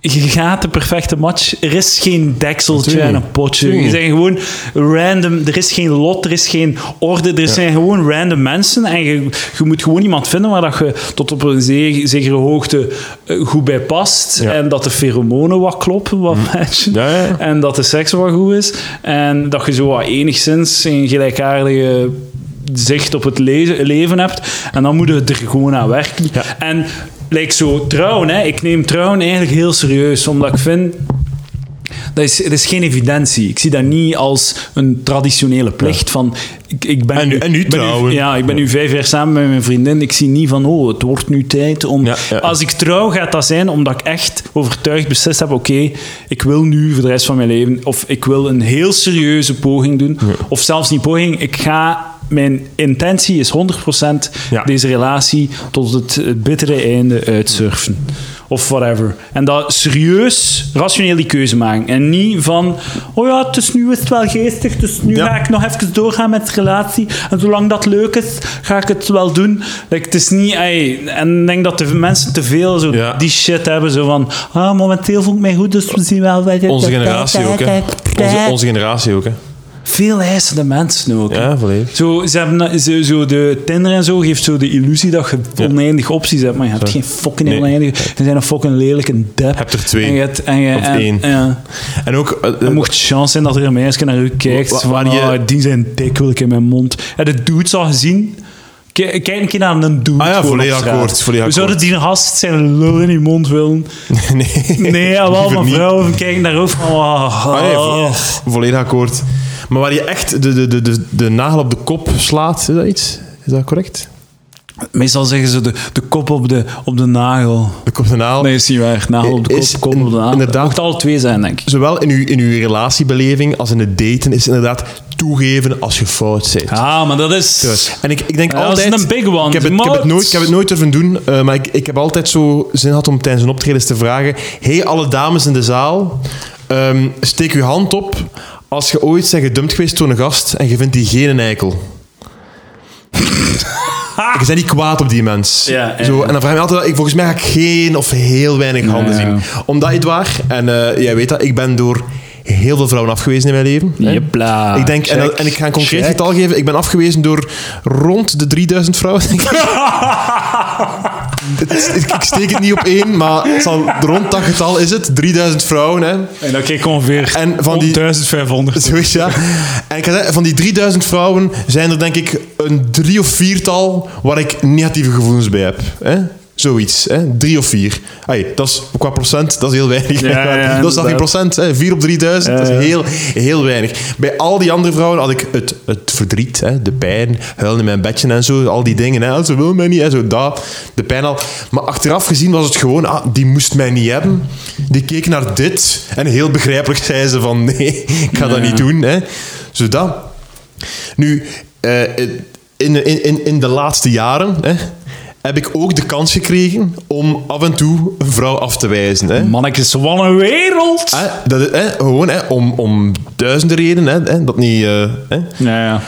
Speaker 3: je gaat de perfecte match. Er is geen dekseltje en een potje. Je zijn gewoon random. Er is geen lot, er is geen orde. Er zijn gewoon random mensen. En je, je moet gewoon iemand vinden waar dat je tot op een ze- zekere hoogte eh, goed bij past.
Speaker 2: Ja.
Speaker 3: En dat de pheromonen wat kloppen, wat matchen.
Speaker 2: Ja, ja.
Speaker 3: En dat de seks wat goed is. En dat je zo wat enigszins een gelijkaardige zicht op het le- leven hebt. En dan moet je er gewoon aan werken. En like zo trouwen, hè. ik neem trouwen eigenlijk heel serieus, omdat ik vind... Dat is, het is geen evidentie. Ik zie dat niet als een traditionele plicht van... Ik, ik ben
Speaker 2: En nu- en nu
Speaker 3: ben ja, ik ben nu vijf jaar samen met mijn vriendin. Ik zie niet van, oh, het wordt nu tijd om...
Speaker 2: Ja, ja.
Speaker 3: Als ik trouw, gaat dat zijn omdat ik echt overtuigd beslist heb... Oké, ik wil nu voor de rest van mijn leven... Of ik wil een heel serieuze poging doen. Of zelfs niet poging. Ik ga... Mijn intentie is 100%
Speaker 2: Ja.
Speaker 3: deze relatie tot het, het bittere einde uitsurfen. Of whatever. En dat serieus, rationeel die keuze maken. En niet van, oh ja, het is nu is het wel geestig, dus nu
Speaker 2: Ja.
Speaker 3: ga ik nog even doorgaan met de relatie. En zolang dat leuk is, ga ik het wel doen. Like, het is niet, ey, en ik denk dat de mensen te veel zo
Speaker 2: Ja.
Speaker 3: die shit hebben. Zo van, ah, momenteel voel ik mij goed, dus we zien wel...
Speaker 2: Onze generatie ook, hè. Onze, onze generatie ook, hè.
Speaker 3: Veel eisende mensen ook.
Speaker 2: Ja, volledig.
Speaker 3: Zo, ze hebben, zo, zo de Tinder en zo geeft zo de illusie dat je oneindig opties hebt, maar je hebt
Speaker 2: Zo.
Speaker 3: geen fucking
Speaker 2: Nee.
Speaker 3: oneindig. Je bent een fucking lelijke dep.
Speaker 2: hebt er twee.
Speaker 3: En je hebt, en je,
Speaker 2: Of
Speaker 3: en-
Speaker 2: één.
Speaker 3: Ja.
Speaker 2: En ook... eh,
Speaker 3: Er mocht chance zijn dat er een meisje naar u kijkt.
Speaker 2: Wa-
Speaker 3: van,
Speaker 2: je-
Speaker 3: "Ah, die zijn dik, wil ik in mijn mond. Je de dudes al gezien? Kijk, een keer naar een dude.
Speaker 2: Ah ja, volledig akkoord, volledig
Speaker 3: We zouden die gast zijn lul in je mond willen.
Speaker 2: nee.
Speaker 3: Nee, ja, wel, maar vrouwen kijken daarover van... Ah,
Speaker 2: nee, vo-
Speaker 3: ah.
Speaker 2: volledig akkoord. Maar waar je echt de, de, de, de, de nagel op de kop slaat, is dat iets? Is dat correct?
Speaker 3: Meestal zeggen ze de, de kop op de, op de nagel.
Speaker 2: De kop de naal.
Speaker 3: Nee, is niet waar. Nagel op de
Speaker 2: Is
Speaker 3: kop, kop op de nagel.
Speaker 2: inderdaad-
Speaker 3: Het alle twee zijn, denk ik.
Speaker 2: Zowel in uw, in uw relatiebeleving als in het daten is inderdaad toegeven als je fout bent.
Speaker 3: Ja, maar dat is...
Speaker 2: Dus, En ik, ik denk
Speaker 3: Ja, dat is
Speaker 2: altijd...
Speaker 3: een big one.
Speaker 2: Ik heb het, ik heb het, nooit, ik heb het nooit durven doen, eh, maar ik, ik heb altijd zo zin gehad om tijdens een optredens te vragen hey, alle dames in de zaal, ehm, steek uw hand op als je ooit bent gedumpt geweest door een gast en je vindt die geen eikel. Je bent niet kwaad op die mens.
Speaker 3: Ja, ja,
Speaker 2: Zo, en dan vraag je me altijd, ik- volgens mij ga ik geen of heel weinig handen zien. Omdat je het waar, en eh, jij weet dat, ik ben door heel veel vrouwen afgewezen in mijn leven.
Speaker 3: Jepla.
Speaker 2: Ik denk, en, en ik ga een concreet
Speaker 3: check.
Speaker 2: getal geven. Ik ben afgewezen door rond de 3000 vrouwen. ik. Het is- ik, ik steek het niet op één, maar het zal, rond dat getal is het. 3000 vrouwen. Hè.
Speaker 3: En dan krijg ik ongeveer
Speaker 2: En van die-
Speaker 3: 1500.
Speaker 2: Zo is ja. En ik ga zeggen, van die 3000 vrouwen zijn er denk ik een drie of viertal waar ik negatieve gevoelens bij heb. Hè? Zoiets, hè? drie of vier. Dat is qua procent, dat is heel weinig.
Speaker 3: Ja, ja,
Speaker 2: dat is nog geen procent, hè? vier op 3000, dat is heel, heel weinig. Bij al die andere vrouwen had ik het, het verdriet, hè? de pijn, huilen in mijn bedje en zo, al die dingen. Hè? Ze wil mij niet, hè? zo dat, de pijn al. Maar achteraf gezien was het gewoon, ah, die moest mij niet hebben. Die keek naar dit en heel begrijpelijk zei ze van nee, ik ga dat niet doen. Hè? Zo dat. Nu, eh, in, in, in, in de laatste jaren hè, heb ik ook de kans gekregen om af en toe een vrouw af te wijzen. Hè.
Speaker 3: Mannetjes, wat een wereld!
Speaker 2: Hè, dat, is- gewoon hè, om, om duizenden redenen. Hè, hè, dat niet, eh, hè.
Speaker 3: Ja, ja.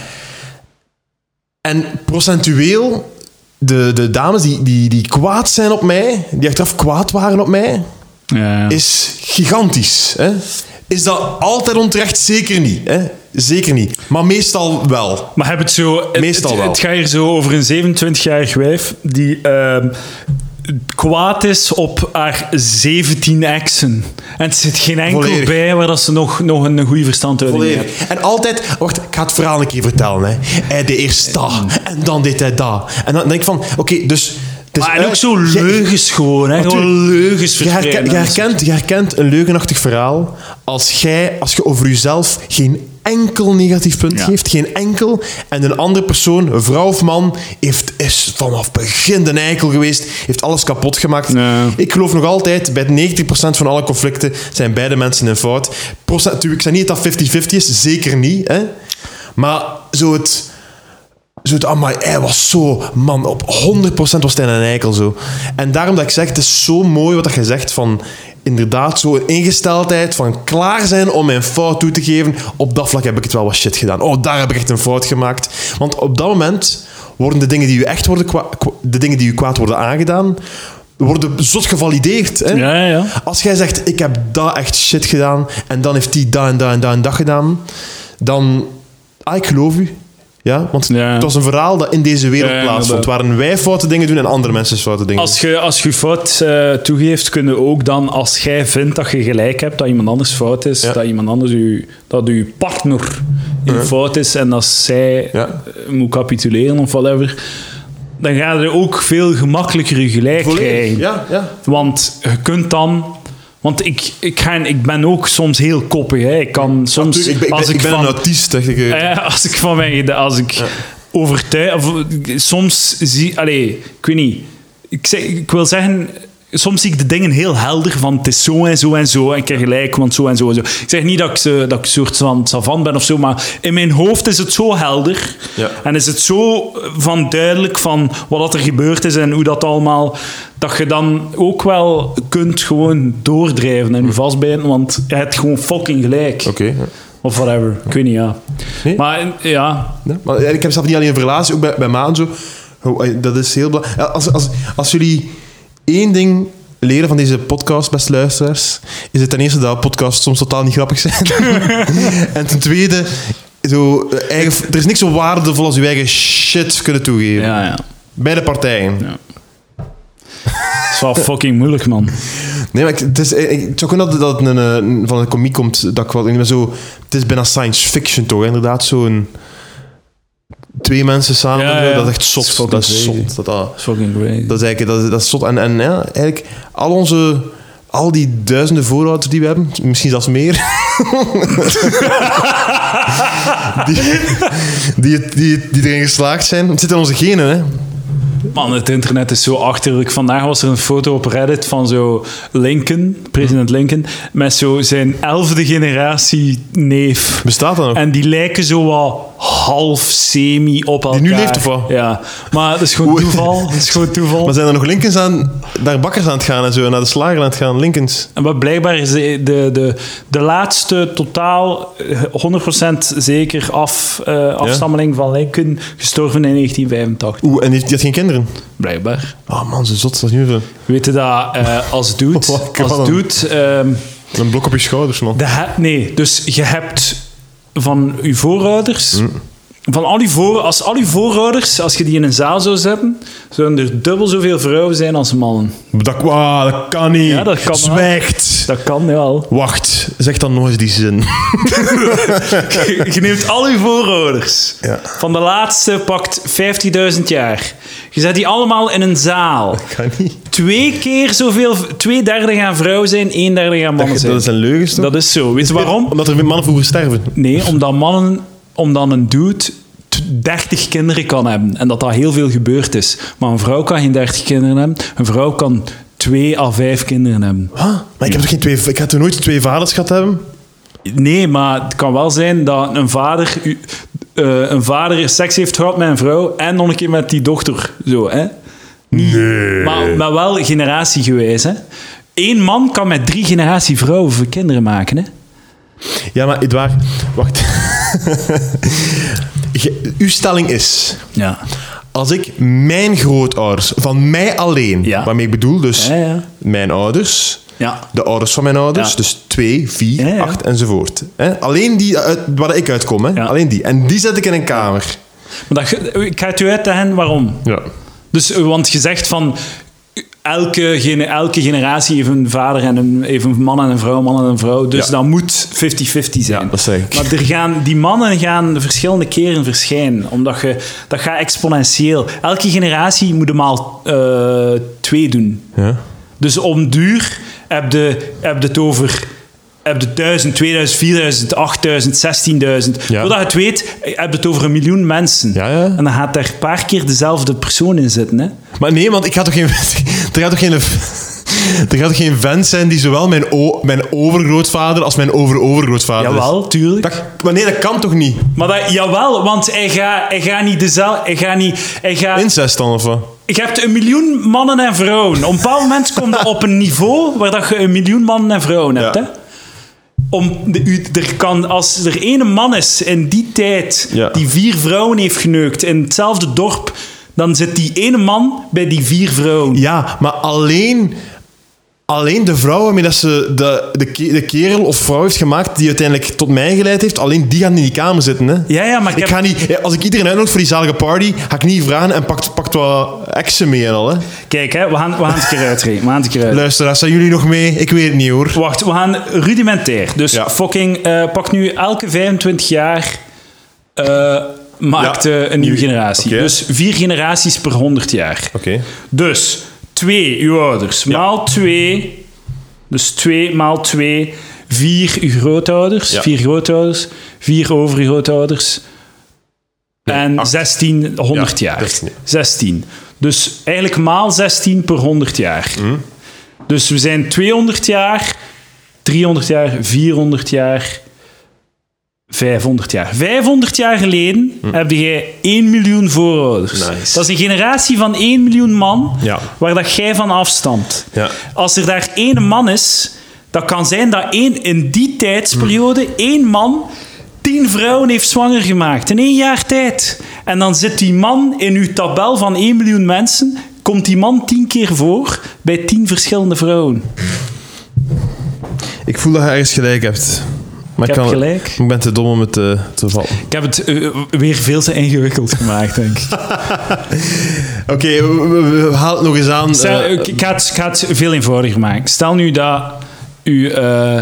Speaker 2: En procentueel, de, de dames die, die, die kwaad zijn op mij, die achteraf kwaad waren op mij,
Speaker 3: ja, ja.
Speaker 2: is gigantisch. Hè. Is dat altijd onterecht? Zeker niet. Hè. Zeker niet. Maar meestal wel.
Speaker 3: Maar heb het zo... Het,
Speaker 2: Meestal
Speaker 3: het,
Speaker 2: wel.
Speaker 3: Het gaat hier zo over een 27-jarig wijf die ehm, kwaad is op haar 17 exen. En er zit geen enkel
Speaker 2: Volledig.
Speaker 3: bij waar dat ze nog, nog een goede verstandhouding heeft.
Speaker 2: En altijd, wacht, ik ga het verhaal een keer vertellen. Hè. Hij deed eerst dat en dan deed hij dat. En dan denk ik van, oké, dus. Dus
Speaker 3: Maar en ook
Speaker 2: hè,
Speaker 3: zo
Speaker 2: jij-
Speaker 3: leugens gewoon, hè? Gewoon
Speaker 2: Natuurlijk.
Speaker 3: leugens
Speaker 2: Je herkent,
Speaker 3: verspreiden.
Speaker 2: je, herkent, je herkent een leugenachtig verhaal als jij, als je over jezelf geen enkel negatief punt
Speaker 3: Ja.
Speaker 2: geeft, geen enkel, en een andere persoon, een vrouw of man, heeft, is vanaf begin de eikel geweest, heeft alles kapot gemaakt. Ik geloof nog altijd, bij 90% van alle conflicten zijn beide mensen in fout. Procent, ik zeg niet dat dat 50-50 is, zeker niet. Hè? Maar zo het... Zo het, amai, hij was zo, man, op 100% was hij een eikel zo. En daarom dat ik zeg, het is zo mooi wat je zegt van, inderdaad, zo'n ingesteldheid van klaar zijn om mijn fout toe te geven. Op dat vlak heb ik het wel wat shit gedaan. Oh, daar heb ik echt een fout gemaakt. Want op dat moment worden de dingen die u echt worden, de dingen die u kwaad worden aangedaan, worden zot gevalideerd. Hè?
Speaker 3: Ja, ja, ja.
Speaker 2: Als jij zegt, ik heb dat echt shit gedaan, en dan heeft die dat en dat en dat en dat gedaan, dan... Ah, ik geloof u. Ja, want
Speaker 3: Ja.
Speaker 2: het was een verhaal dat in deze wereld
Speaker 3: Ja,
Speaker 2: plaatsvond, waarin wij foute dingen doen en andere mensen foute dingen
Speaker 3: Als je, als je fout eh, toegeeft, kunnen ook dan, als jij vindt dat je gelijk hebt, dat iemand anders fout is,
Speaker 2: Ja.
Speaker 3: dat iemand anders u, dat uw partner in fout is en dat zij eh, moet capituleren of whatever, dan ga je ook veel gemakkelijker je gelijk
Speaker 2: Volledig.
Speaker 3: krijgen.
Speaker 2: Ja, ja.
Speaker 3: Want je kunt dan... Want ik, ik, ga, ik ben ook soms heel koppig. Hè. Ik kan soms...
Speaker 2: Tuurlijk, ik ben, ik
Speaker 3: als
Speaker 2: ben, ik ben
Speaker 3: van-
Speaker 2: een eh,
Speaker 3: als ik van mijn als ik overtuig, of, soms zie, allee, ik weet niet, ik, zeg, ik wil zeggen, soms zie ik de dingen heel helder van het is zo en zo en zo en ik heb gelijk, want zo en zo en zo. Ik zeg niet dat ik, ze, dat ik een soort van savant ben of zo, maar in mijn hoofd is het zo helder
Speaker 2: Ja.
Speaker 3: en is het zo van duidelijk van wat er gebeurd is en hoe dat allemaal, dat je dan ook wel kunt gewoon doordrijven en je vastbijten, want je hebt gewoon fucking gelijk.
Speaker 2: Oké. ja.
Speaker 3: Of whatever. Ik weet niet, ja.
Speaker 2: Nee?
Speaker 3: Maar ja,
Speaker 2: maar ik heb zelf niet alleen over relatie, ook bij, bij Maan zo. Eh, Dat is heel belangrijk. Als, als, als jullie één ding leren van deze podcast, beste luisteraars, is het ten eerste dat podcasts soms totaal niet grappig zijn. en ten tweede, zo, eh, eigen, er is niks zo waardevol als je eigen shit kunnen toegeven.
Speaker 3: ja, ja.
Speaker 2: Beide partijen.
Speaker 3: Ja. Het is wel fucking moeilijk, man.
Speaker 2: Nee, maar het is, ik, ik zou kunnen dat, het een, eh, van een komiek komt. Dat ik wel, zo, het is bijna science fiction toch? Inderdaad, zo'n... Twee mensen samen,
Speaker 3: Ja, ja.
Speaker 2: dat is echt zot. Dat is
Speaker 3: crazy.
Speaker 2: zot. Dat,
Speaker 3: is fucking great.
Speaker 2: Dat is eigenlijk dat is, dat is zot. En, en ja, eigenlijk al onze... Al die duizenden voorouders die we hebben, misschien zelfs meer, die, die, die, die erin geslaagd zijn. Het zit in onze genen, hè.
Speaker 3: Man, het internet is zo achterlijk. Vandaag was er een foto op Reddit van zo Lincoln, president Lincoln, met zo zijn elfde generatie neef.
Speaker 2: Bestaat dat nog?
Speaker 3: En die lijken zo wat half semi op elkaar.
Speaker 2: nu leeft of wat?
Speaker 3: Ja. Maar dat is gewoon toeval. Dat is gewoon toeval.
Speaker 2: Maar zijn er nog Lincolns aan, naar bakkers aan het gaan en zo, naar de slager aan het gaan, Lincolns?
Speaker 3: Maar blijkbaar is de, de, de, de laatste totaal eh, 100% zeker af, eh, afstammeling van Lincoln gestorven in 1985.
Speaker 2: Oeh, en die heeft, had geen kinderen?
Speaker 3: Blijkbaar.
Speaker 2: Oh man, ze zot, dat veel.
Speaker 3: Weet je dat eh, als doet,
Speaker 2: Wat
Speaker 3: als doet ehm,
Speaker 2: Een blok op je schouders, man.
Speaker 3: de nee, dus je hebt van je voorouders,
Speaker 2: Mm.
Speaker 3: Van al die voor, als al die voorouders, als je die in een zaal zou zetten, zouden er dubbel zoveel vrouwen zijn als mannen.
Speaker 2: Dat, wow, dat kan niet.
Speaker 3: Ja, dat kan wel.
Speaker 2: Zwijgt.
Speaker 3: Dat kan wel.
Speaker 2: Wacht, zeg dan nog eens die zin.
Speaker 3: Je, je neemt al je voorouders.
Speaker 2: Ja.
Speaker 3: Van de laatste pakt 50.000 jaar. Je zet die allemaal in een zaal.
Speaker 2: kan niet.
Speaker 3: Twee keer zoveel... Twee derde gaan vrouwen zijn, één derde gaan mannen
Speaker 2: Dat,
Speaker 3: zijn.
Speaker 2: dat zijn leugens, toch?
Speaker 3: Dat is zo. Weet je waarom?
Speaker 2: Omdat er mannen vroeger sterven.
Speaker 3: Nee, omdat mannen... Omdat een dude t- 30 kinderen kan hebben. En dat dat heel veel gebeurd is. Maar een vrouw kan geen 30 kinderen hebben. Een vrouw kan twee à vijf kinderen hebben.
Speaker 2: Huh? Maar ik heb toch geen twee... Ik toch nooit twee vaders gehad hebben?
Speaker 3: Nee, maar het kan wel zijn dat een vader, eh, een vader seks heeft gehad met een vrouw en nog een keer met die dochter. Zo, hè?
Speaker 2: Nee.
Speaker 3: Maar, maar wel generatiegewijs. Hè? Eén man kan met drie generatie vrouwen voor kinderen maken. Hè?
Speaker 2: Ja, maar Edouard, wacht. Uw stelling is...
Speaker 3: Ja.
Speaker 2: Als ik mijn grootouders, van mij alleen,
Speaker 3: Ja.
Speaker 2: waarmee ik bedoel dus
Speaker 3: Ja, ja.
Speaker 2: mijn ouders,
Speaker 3: Ja.
Speaker 2: de ouders van mijn ouders, dus twee, vier,
Speaker 3: Ja, ja.
Speaker 2: acht enzovoort. Hè? Alleen die uit, waar ik uitkom, hè? Alleen die. En die zet ik in een kamer.
Speaker 3: Maar dat, ik ga het u uitleggen waarom.
Speaker 2: Ja.
Speaker 3: Dus, want je zegt van... Elke, elke generatie heeft een vader en een, heeft een man en een vrouw, man en een vrouw. Dus
Speaker 2: Ja.
Speaker 3: dat moet 50-50 zijn.
Speaker 2: Ja, dat zeg ik.
Speaker 3: Maar er gaan, die mannen gaan verschillende keren verschijnen. Omdat je, dat gaat exponentieel. Elke generatie moet hem al eh, twee doen.
Speaker 2: Ja.
Speaker 3: Dus om duur heb je, heb je het over heb je 1000, 2000, 4000, 8000, 16.000.
Speaker 2: Ja.
Speaker 3: Voordat je het weet, heb je het over een miljoen mensen.
Speaker 2: Ja, ja.
Speaker 3: En dan gaat er een paar keer dezelfde persoon in zitten. Hè?
Speaker 2: Maar nee, want ik ga toch geen... Er gaat toch geen... Er gaat toch geen vent zijn die zowel mijn, o, mijn overgrootvader als mijn overovergrootvader is?
Speaker 3: Jawel, tuurlijk.
Speaker 2: Dat, maar nee, dat kan toch niet?
Speaker 3: Maar dat, jawel, want hij gaat, hij niet dezelfde... Hij gaat niet... Hij gaat,
Speaker 2: Incest dan, of wat?
Speaker 3: je hebt een miljoen mannen en vrouwen. Op een bepaald moment komt je op een niveau waar dat je een miljoen mannen en vrouwen hebt.
Speaker 2: Ja.
Speaker 3: Hè? Om de, er kan, als er ene man is in die tijd
Speaker 2: Ja.
Speaker 3: die vier vrouwen heeft geneukt in hetzelfde dorp dan zit die ene man bij die vier vrouwen.
Speaker 2: Ja, maar alleen, alleen de vrouw waarmee dat ze de, de, de kerel of vrouw heeft gemaakt die uiteindelijk tot mij geleid heeft, alleen die gaan in die kamer zitten. Hè?
Speaker 3: Ja, ja, maar ik
Speaker 2: Ik
Speaker 3: heb-
Speaker 2: ga niet, als ik iedereen uitnodig voor die zalige party, ga ik niet vragen en pakt, pakt wat exen mee en al. Hè?
Speaker 3: Kijk, hè, we, gaan, we gaan het een keer uitrekenen. We gaan het een keer uit.
Speaker 2: Luisteraars, zijn jullie nog mee? Ik weet het niet hoor.
Speaker 3: Wacht, we gaan rudimentair. Dus
Speaker 2: Ja.
Speaker 3: fucking, eh, pak nu elke 25 jaar eh, maakt
Speaker 2: Ja.
Speaker 3: eh, een nieuwe generatie. Dus vier generaties per 100 jaar.
Speaker 2: Oké.
Speaker 3: Dus twee, uw ouders, maal twee. Dus twee maal twee, vier uw grootouders.
Speaker 2: Ja.
Speaker 3: Vier grootouders, vier overgrootouders. en
Speaker 2: acht.
Speaker 3: 16, 100
Speaker 2: Ja,
Speaker 3: jaar.
Speaker 2: 16.
Speaker 3: 16. Dus eigenlijk maal 16 per 100 jaar.
Speaker 2: Mhm.
Speaker 3: Dus we zijn 200 jaar, 300 jaar, 400 jaar, 500 jaar. 500 jaar geleden heb jij 1 miljoen voorouders.
Speaker 2: Nice.
Speaker 3: Dat is een generatie van 1 miljoen man
Speaker 2: Ja.
Speaker 3: waar dat jij van afstamt.
Speaker 2: Ja.
Speaker 3: Als er daar één man is, dat kan zijn dat één, in die tijdsperiode één man tien vrouwen heeft zwanger gemaakt. In één jaar tijd. En dan zit die man in uw tabel van 1 miljoen mensen, komt die man tien keer voor bij tien verschillende vrouwen.
Speaker 2: Ik voel dat je ergens gelijk hebt. Maar
Speaker 3: Ik heb gelijk.
Speaker 2: Ik ben te dom om het te, te vallen.
Speaker 3: Ik heb het eh, weer veel te ingewikkeld gemaakt, denk ik.
Speaker 2: Oké, we, we- we halen het nog eens aan.
Speaker 3: Stel,
Speaker 2: eh,
Speaker 3: ik, ik ga het, ik ga het veel eenvoudiger maken. Stel nu dat u, eh,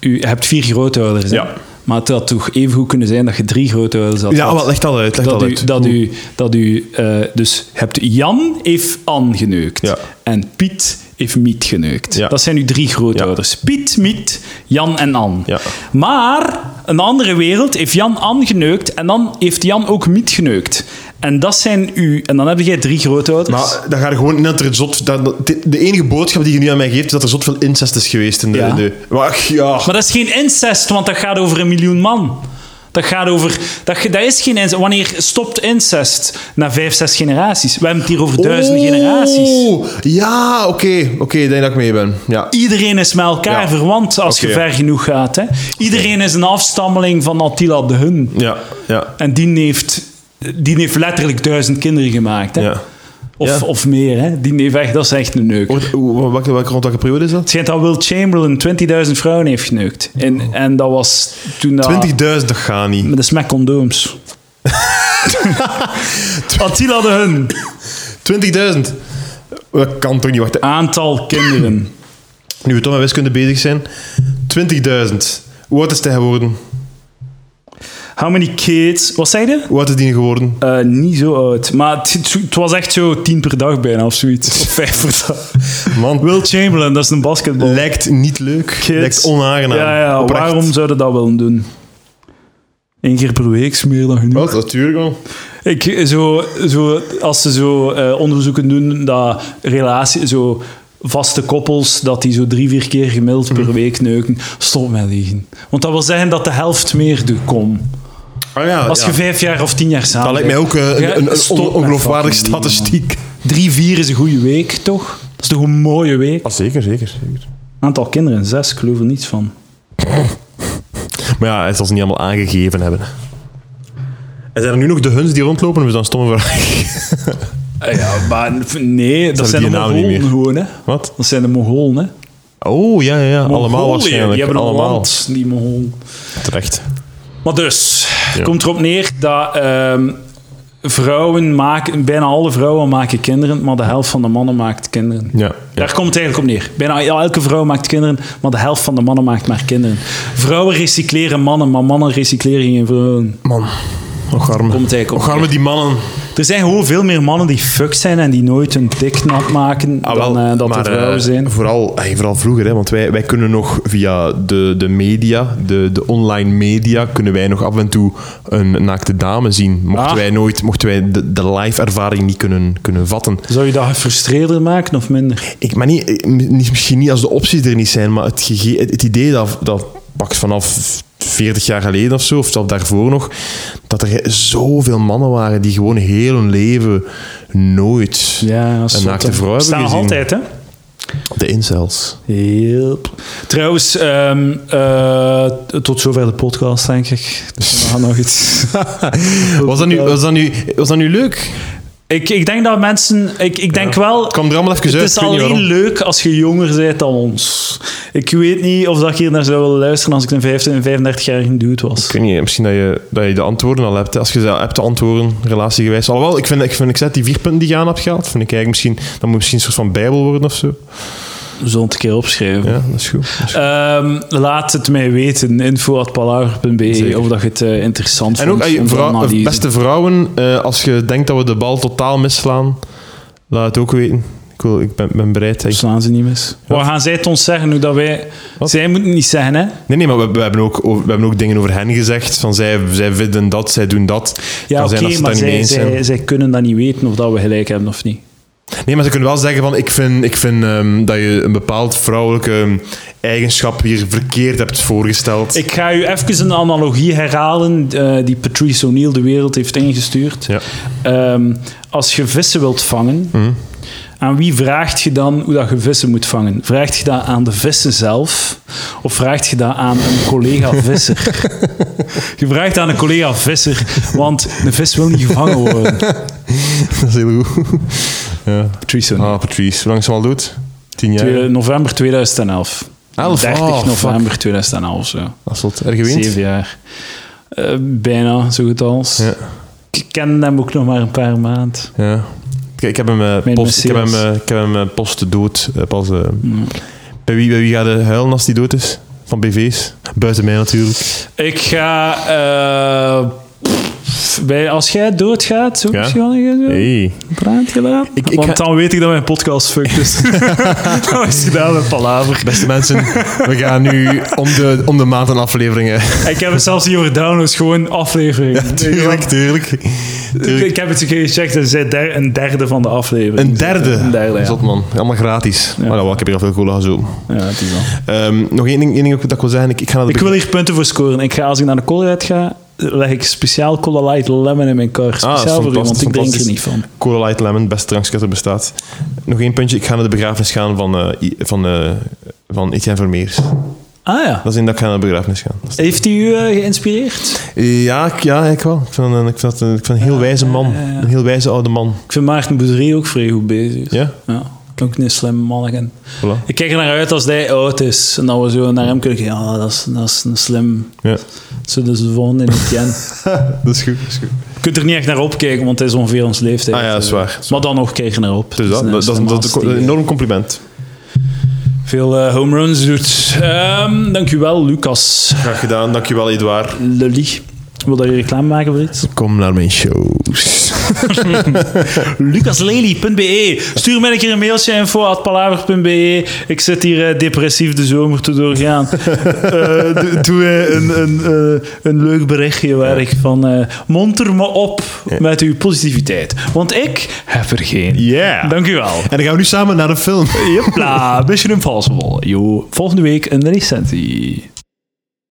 Speaker 3: u hebt vier grootouders.
Speaker 2: Ja.
Speaker 3: Maar het had toch even goed kunnen zijn dat je drie grootouders had.
Speaker 2: ja, wat, leg dat uit. Leg dat,
Speaker 3: dat u,
Speaker 2: uit.
Speaker 3: dat u, dat u eh, dus hebt Jan heeft Anne geneukt.
Speaker 2: Ja.
Speaker 3: En Piet heeft Miet geneukt.
Speaker 2: Ja.
Speaker 3: Dat zijn uw drie grootouders. Piet, Miet, Jan en Anne.
Speaker 2: Ja.
Speaker 3: Maar een andere wereld heeft Jan Anne geneukt en dan heeft Jan ook Miet geneukt. En dat zijn u... En dan heb jij drie grootouders.
Speaker 2: Maar dan gaat er gewoon in dat er zot... Dat, de, enige boodschap die je nu aan mij geeft, is dat er zot veel incest is geweest in de...
Speaker 3: Ja.
Speaker 2: in de maar, ja.
Speaker 3: Maar dat is geen incest, want dat gaat over een miljoen man. Dat gaat over... Dat, dat is geen incest. Wanneer stopt incest? Na vijf, zes generaties. We hebben het hier over duizenden generaties.
Speaker 2: Ja, oké. Oké, ik denk dat ik mee ben. Ja.
Speaker 3: Iedereen is met elkaar
Speaker 2: Ja.
Speaker 3: verwant als je ver genoeg gaat. Hè? Iedereen is een afstammeling van Attila de Hun.
Speaker 2: Ja, ja.
Speaker 3: En die heeft, die heeft letterlijk duizend kinderen gemaakt. Hè?
Speaker 2: ja.
Speaker 3: Of,
Speaker 2: Ja.
Speaker 3: of meer. Hè? Die echt, dat is echt een neuk.
Speaker 2: Welke, welke, rond welke periode is dat?
Speaker 3: Het schijnt dat Will Chamberlain 20.000 vrouwen heeft geneukt. En, en dat was toen dat...
Speaker 2: 20.000, dat gaat niet.
Speaker 3: Met een smek condooms. Attila de Hun.
Speaker 2: 20.000? Dat kan toch niet, wacht.
Speaker 3: Aantal kinderen.
Speaker 2: Nu we toch met wiskunde bezig zijn. 20.000. Hoe oud is hij geworden?
Speaker 3: How many kids? Wat zei je?
Speaker 2: Hoe oud is die geworden?
Speaker 3: Eh, niet zo oud. Maar het, het- het was echt zo tien per dag bijna of zoiets. Of vijf per dag.
Speaker 2: Man,
Speaker 3: Will Chamberlain, dat is een basketbal.
Speaker 2: lijkt niet leuk.
Speaker 3: Kids.
Speaker 2: Lijkt onaangenaam.
Speaker 3: Ja, ja,
Speaker 2: Oprecht.
Speaker 3: waarom zouden dat willen doen? Eén keer per week is meer dan genoeg.
Speaker 2: Wat, natuurlijk wel.
Speaker 3: Ik, zo, zo, als ze zo eh, onderzoeken doen, dat relatie, zo vaste koppels, dat die zo drie, vier keer gemiddeld
Speaker 2: Mhm.
Speaker 3: per week neuken, stop met liegen. Want dat wil zeggen dat de helft meer doet, kom.
Speaker 2: Ah, ja,
Speaker 3: Als
Speaker 2: ja.
Speaker 3: je vijf jaar of tien jaar samen
Speaker 2: Dat lijkt mij ook eh, een, een, een
Speaker 3: stop
Speaker 2: on-
Speaker 3: met
Speaker 2: ongeloofwaardig statistiek.
Speaker 3: Drie, vier is een goede week, toch? Dat is toch een mooie week?
Speaker 2: Ah, zeker, zeker, zeker.
Speaker 3: Aantal kinderen, zes, ik geloof er niets van.
Speaker 2: Maar ja, het zal ze niet allemaal aangegeven hebben. En zijn er nu nog de huns die rondlopen? Of is dat een stomme vraag?
Speaker 3: Eh, Ja, maar nee, dat zijn de Mongolen gewoon, hè.
Speaker 2: Wat?
Speaker 3: Dat zijn de Mongolen, hè.
Speaker 2: Oh, ja, ja, ja. Allemaal waarschijnlijk.
Speaker 3: Die hebben een
Speaker 2: Allemaal.
Speaker 3: land, die Mongolen.
Speaker 2: Terecht.
Speaker 3: Maar dus,
Speaker 2: Ja.
Speaker 3: komt erop neer dat ehm, vrouwen maken, bijna alle vrouwen maken kinderen, maar de helft van de mannen maakt kinderen.
Speaker 2: Ja. ja.
Speaker 3: Daar komt het eigenlijk op neer. Bijna elke vrouw maakt kinderen, maar de helft van de mannen maakt maar kinderen. Vrouwen recycleren mannen, maar mannen recycleren geen vrouwen.
Speaker 2: Man. Och, arme.
Speaker 3: Komt het eigenlijk op
Speaker 2: Och, arme
Speaker 3: neer.
Speaker 2: die mannen.
Speaker 3: Er zijn gewoon veel meer mannen die fuck zijn en die nooit hun dik nat maken dan eh, dat
Speaker 2: maar,
Speaker 3: er vrouwen
Speaker 2: eh,
Speaker 3: zijn.
Speaker 2: Vooral, vooral vroeger, hè, want wij, wij kunnen nog via de, de media, de, de online media, kunnen wij nog af en toe een naakte dame zien. Mochten
Speaker 3: Ah.
Speaker 2: wij nooit, mochten wij de, de live-ervaring niet kunnen, kunnen vatten.
Speaker 3: Zou je dat gefrustreerder maken of minder?
Speaker 2: Ik, maar niet, eh, niet, misschien niet als de opties er niet zijn, maar het, gege- het, het idee dat, dat pakt vanaf 40 jaar geleden of zo, of zelfs daarvoor nog, dat er zoveel mannen waren die gewoon heel hun leven nooit
Speaker 3: Ja,
Speaker 2: een naakte vrouw hebben
Speaker 3: Staan
Speaker 2: gezien.
Speaker 3: altijd, hè?
Speaker 2: De incels.
Speaker 3: Yep. Trouwens, ehm, eh, tot zover de podcast, denk ik. Dus we gaan nog iets.
Speaker 2: Was dat nu, was dat nu, was dat nu leuk?
Speaker 3: Ik, ik denk dat mensen... Ik, ik denk wel...
Speaker 2: Het er allemaal even
Speaker 3: Het is alleen leuk als je jonger bent dan ons. Ik weet niet of dat ik hier naar zou willen luisteren als ik een 15 en 35-jarige dude was.
Speaker 2: Ik weet niet, misschien dat je, dat je de antwoorden al hebt. Als je ze hebt de antwoorden relatiegewijs. Alhoewel, ik vind, ik vind ik zeg, die vier punten die je aan hebt gehaald, vind ik eigenlijk misschien... Dat moet misschien een soort van bijbel worden of zo.
Speaker 3: We zullen het een keer opschrijven.
Speaker 2: Ja, dat is goed. Dat is goed.
Speaker 3: Ehm, laat het mij weten. info.palaver.be of dat je het eh, interessant
Speaker 2: En ook,
Speaker 3: vond. onze
Speaker 2: vrouw- beste vrouwen, eh, als je denkt dat we de bal totaal misslaan, laat het ook weten. Ik, wil, ik ben, ben bereid. Ik-
Speaker 3: Slaan ze niet mis.
Speaker 2: Ja.
Speaker 3: Wat gaan zij het ons zeggen hoe dat wij...
Speaker 2: Wat?
Speaker 3: Zij moeten niet zeggen, hè?
Speaker 2: Nee, nee, maar we, we hebben ook, we hebben ook dingen over hen gezegd. Van zij, zij vinden dat, zij doen dat.
Speaker 3: Ja, oké,
Speaker 2: het
Speaker 3: maar zij, zij, zij kunnen dat niet weten of dat we gelijk hebben of niet.
Speaker 2: Nee, maar ze kunnen wel zeggen van ik vind, ik vind ehm, dat je een bepaald vrouwelijke eigenschap hier verkeerd hebt voorgesteld.
Speaker 3: Ik ga u even een analogie herhalen eh, die Patrice O'Neill de wereld heeft ingestuurd.
Speaker 2: Ja.
Speaker 3: Ehm, als je vissen wilt vangen,
Speaker 2: Mhm.
Speaker 3: aan wie vraagt je dan hoe dat je vissen moet vangen? Vraagt je dat aan de vissen zelf? Of vraagt je dat aan een collega visser? je vraagt aan een collega visser, want een vis wil niet gevangen worden.
Speaker 2: dat is heel goed. Ja.
Speaker 3: Patrice.
Speaker 2: Ah, Patrice. Hoe lang ze al dood? Tien jaar?
Speaker 3: Twee- november 2011.
Speaker 2: Elf?
Speaker 3: 30
Speaker 2: Oh, fuck.
Speaker 3: november 2011, zo.
Speaker 2: Dat is wat. Er geweend?
Speaker 3: Zeven jaar. Eh, bijna zo goed als.
Speaker 2: Ja.
Speaker 3: Ik ken hem ook nog maar een paar maanden.
Speaker 2: ja. Ik heb hem, eh, post, ik heb hem, eh, ik heb hem post dood. pas, bij, wie, bij wie gaat hij huilen als hij dood is? Van BV's? Buiten mij natuurlijk.
Speaker 3: Ik ga... eh, bij, als jij doodgaat, zo
Speaker 2: Ja.
Speaker 3: misschien zo
Speaker 2: Hey.
Speaker 3: een praatje laten.
Speaker 2: Ik- ik
Speaker 3: Want
Speaker 2: ga-
Speaker 3: dan weet ik dat mijn podcast fucked is. dat is gedaan met palaver.
Speaker 2: Beste mensen, we gaan nu om de, om de maand een afleveringen.
Speaker 3: Ik heb het zelfs niet over downloads, gewoon afleveringen.
Speaker 2: tuurlijk, tuurlijk. tuurlijk.
Speaker 3: Ik heb het gecheckt, is een der- een derde van de aflevering.
Speaker 2: Een derde.
Speaker 3: Een derde, ja.
Speaker 2: Zot man. Allemaal gratis. Maar wel, ik heb hier al veel cola gezopen.
Speaker 3: Ja, het is wel.
Speaker 2: Ehm, nog één ding, één ding dat ik wil zeggen. Ik, ik ga naar de
Speaker 3: Ik wil hier punten voor scoren. Ik ga, als ik naar de Colruyt ga, leg ik speciaal Cola Light Lemon in mijn kar.
Speaker 2: Ah,
Speaker 3: Speciaal voor u, want ik drink er niet van.
Speaker 2: Cola Light Lemon, beste drankje dat bestaat. Nog één puntje. Ik ga naar de begrafenis gaan van, I- van, eh, van Etienne Vermeers.
Speaker 3: Ah ja.
Speaker 2: Dat is één dat ik ga naar de begrafenis gaan.
Speaker 3: Heeft hij u eh, geïnspireerd?
Speaker 2: Ja, ik- ja, ik wel. Ik vind, ik vind, dat ik vind een heel wijze man. Een heel wijze oude man.
Speaker 3: Ik vind Maarten Boudry ook vrij goed bezig.
Speaker 2: Ja?
Speaker 3: Ja. Ook een slimme manneken.
Speaker 2: Voilà.
Speaker 3: Ik kijk er naar uit als hij oud is. En dat we zo naar hem kunnen kijken. Ja, dat is, dat is een slim...
Speaker 2: Ja.
Speaker 3: Zo dus de volgende in Etienne.
Speaker 2: dat is goed. Dat is goed.
Speaker 3: Je kunt er niet echt naar opkijken, want hij is ongeveer ons leeftijd.
Speaker 2: Ah ja, dat is waar.
Speaker 3: Maar dan nog kijk je naar op.
Speaker 2: Dus dat, dat,
Speaker 3: is
Speaker 2: dat, is een
Speaker 3: die
Speaker 2: enorm compliment.
Speaker 3: Veel eh, home runs doet. Ehm dank u wel, Lucas
Speaker 2: Graag gedaan. Dankjewel, Edouard.
Speaker 3: Lully. Wil dat je reclame maken voor iets?
Speaker 2: Kom naar mijn shows.
Speaker 3: lucaslely.be. Stuur mij een keer een mailtje info.palaver.be. Ik zit hier eh, depressief de zomer te doorgaan. Eh, doe- een, een, eh, een leuk berichtje waar ik van monter me op met uw positiviteit. Want ik heb er geen.
Speaker 2: Yeah.
Speaker 3: Dank u wel.
Speaker 2: En dan gaan we nu samen naar een film.
Speaker 3: Jepla, Mission Impossible. Jo, volgende week een recensie.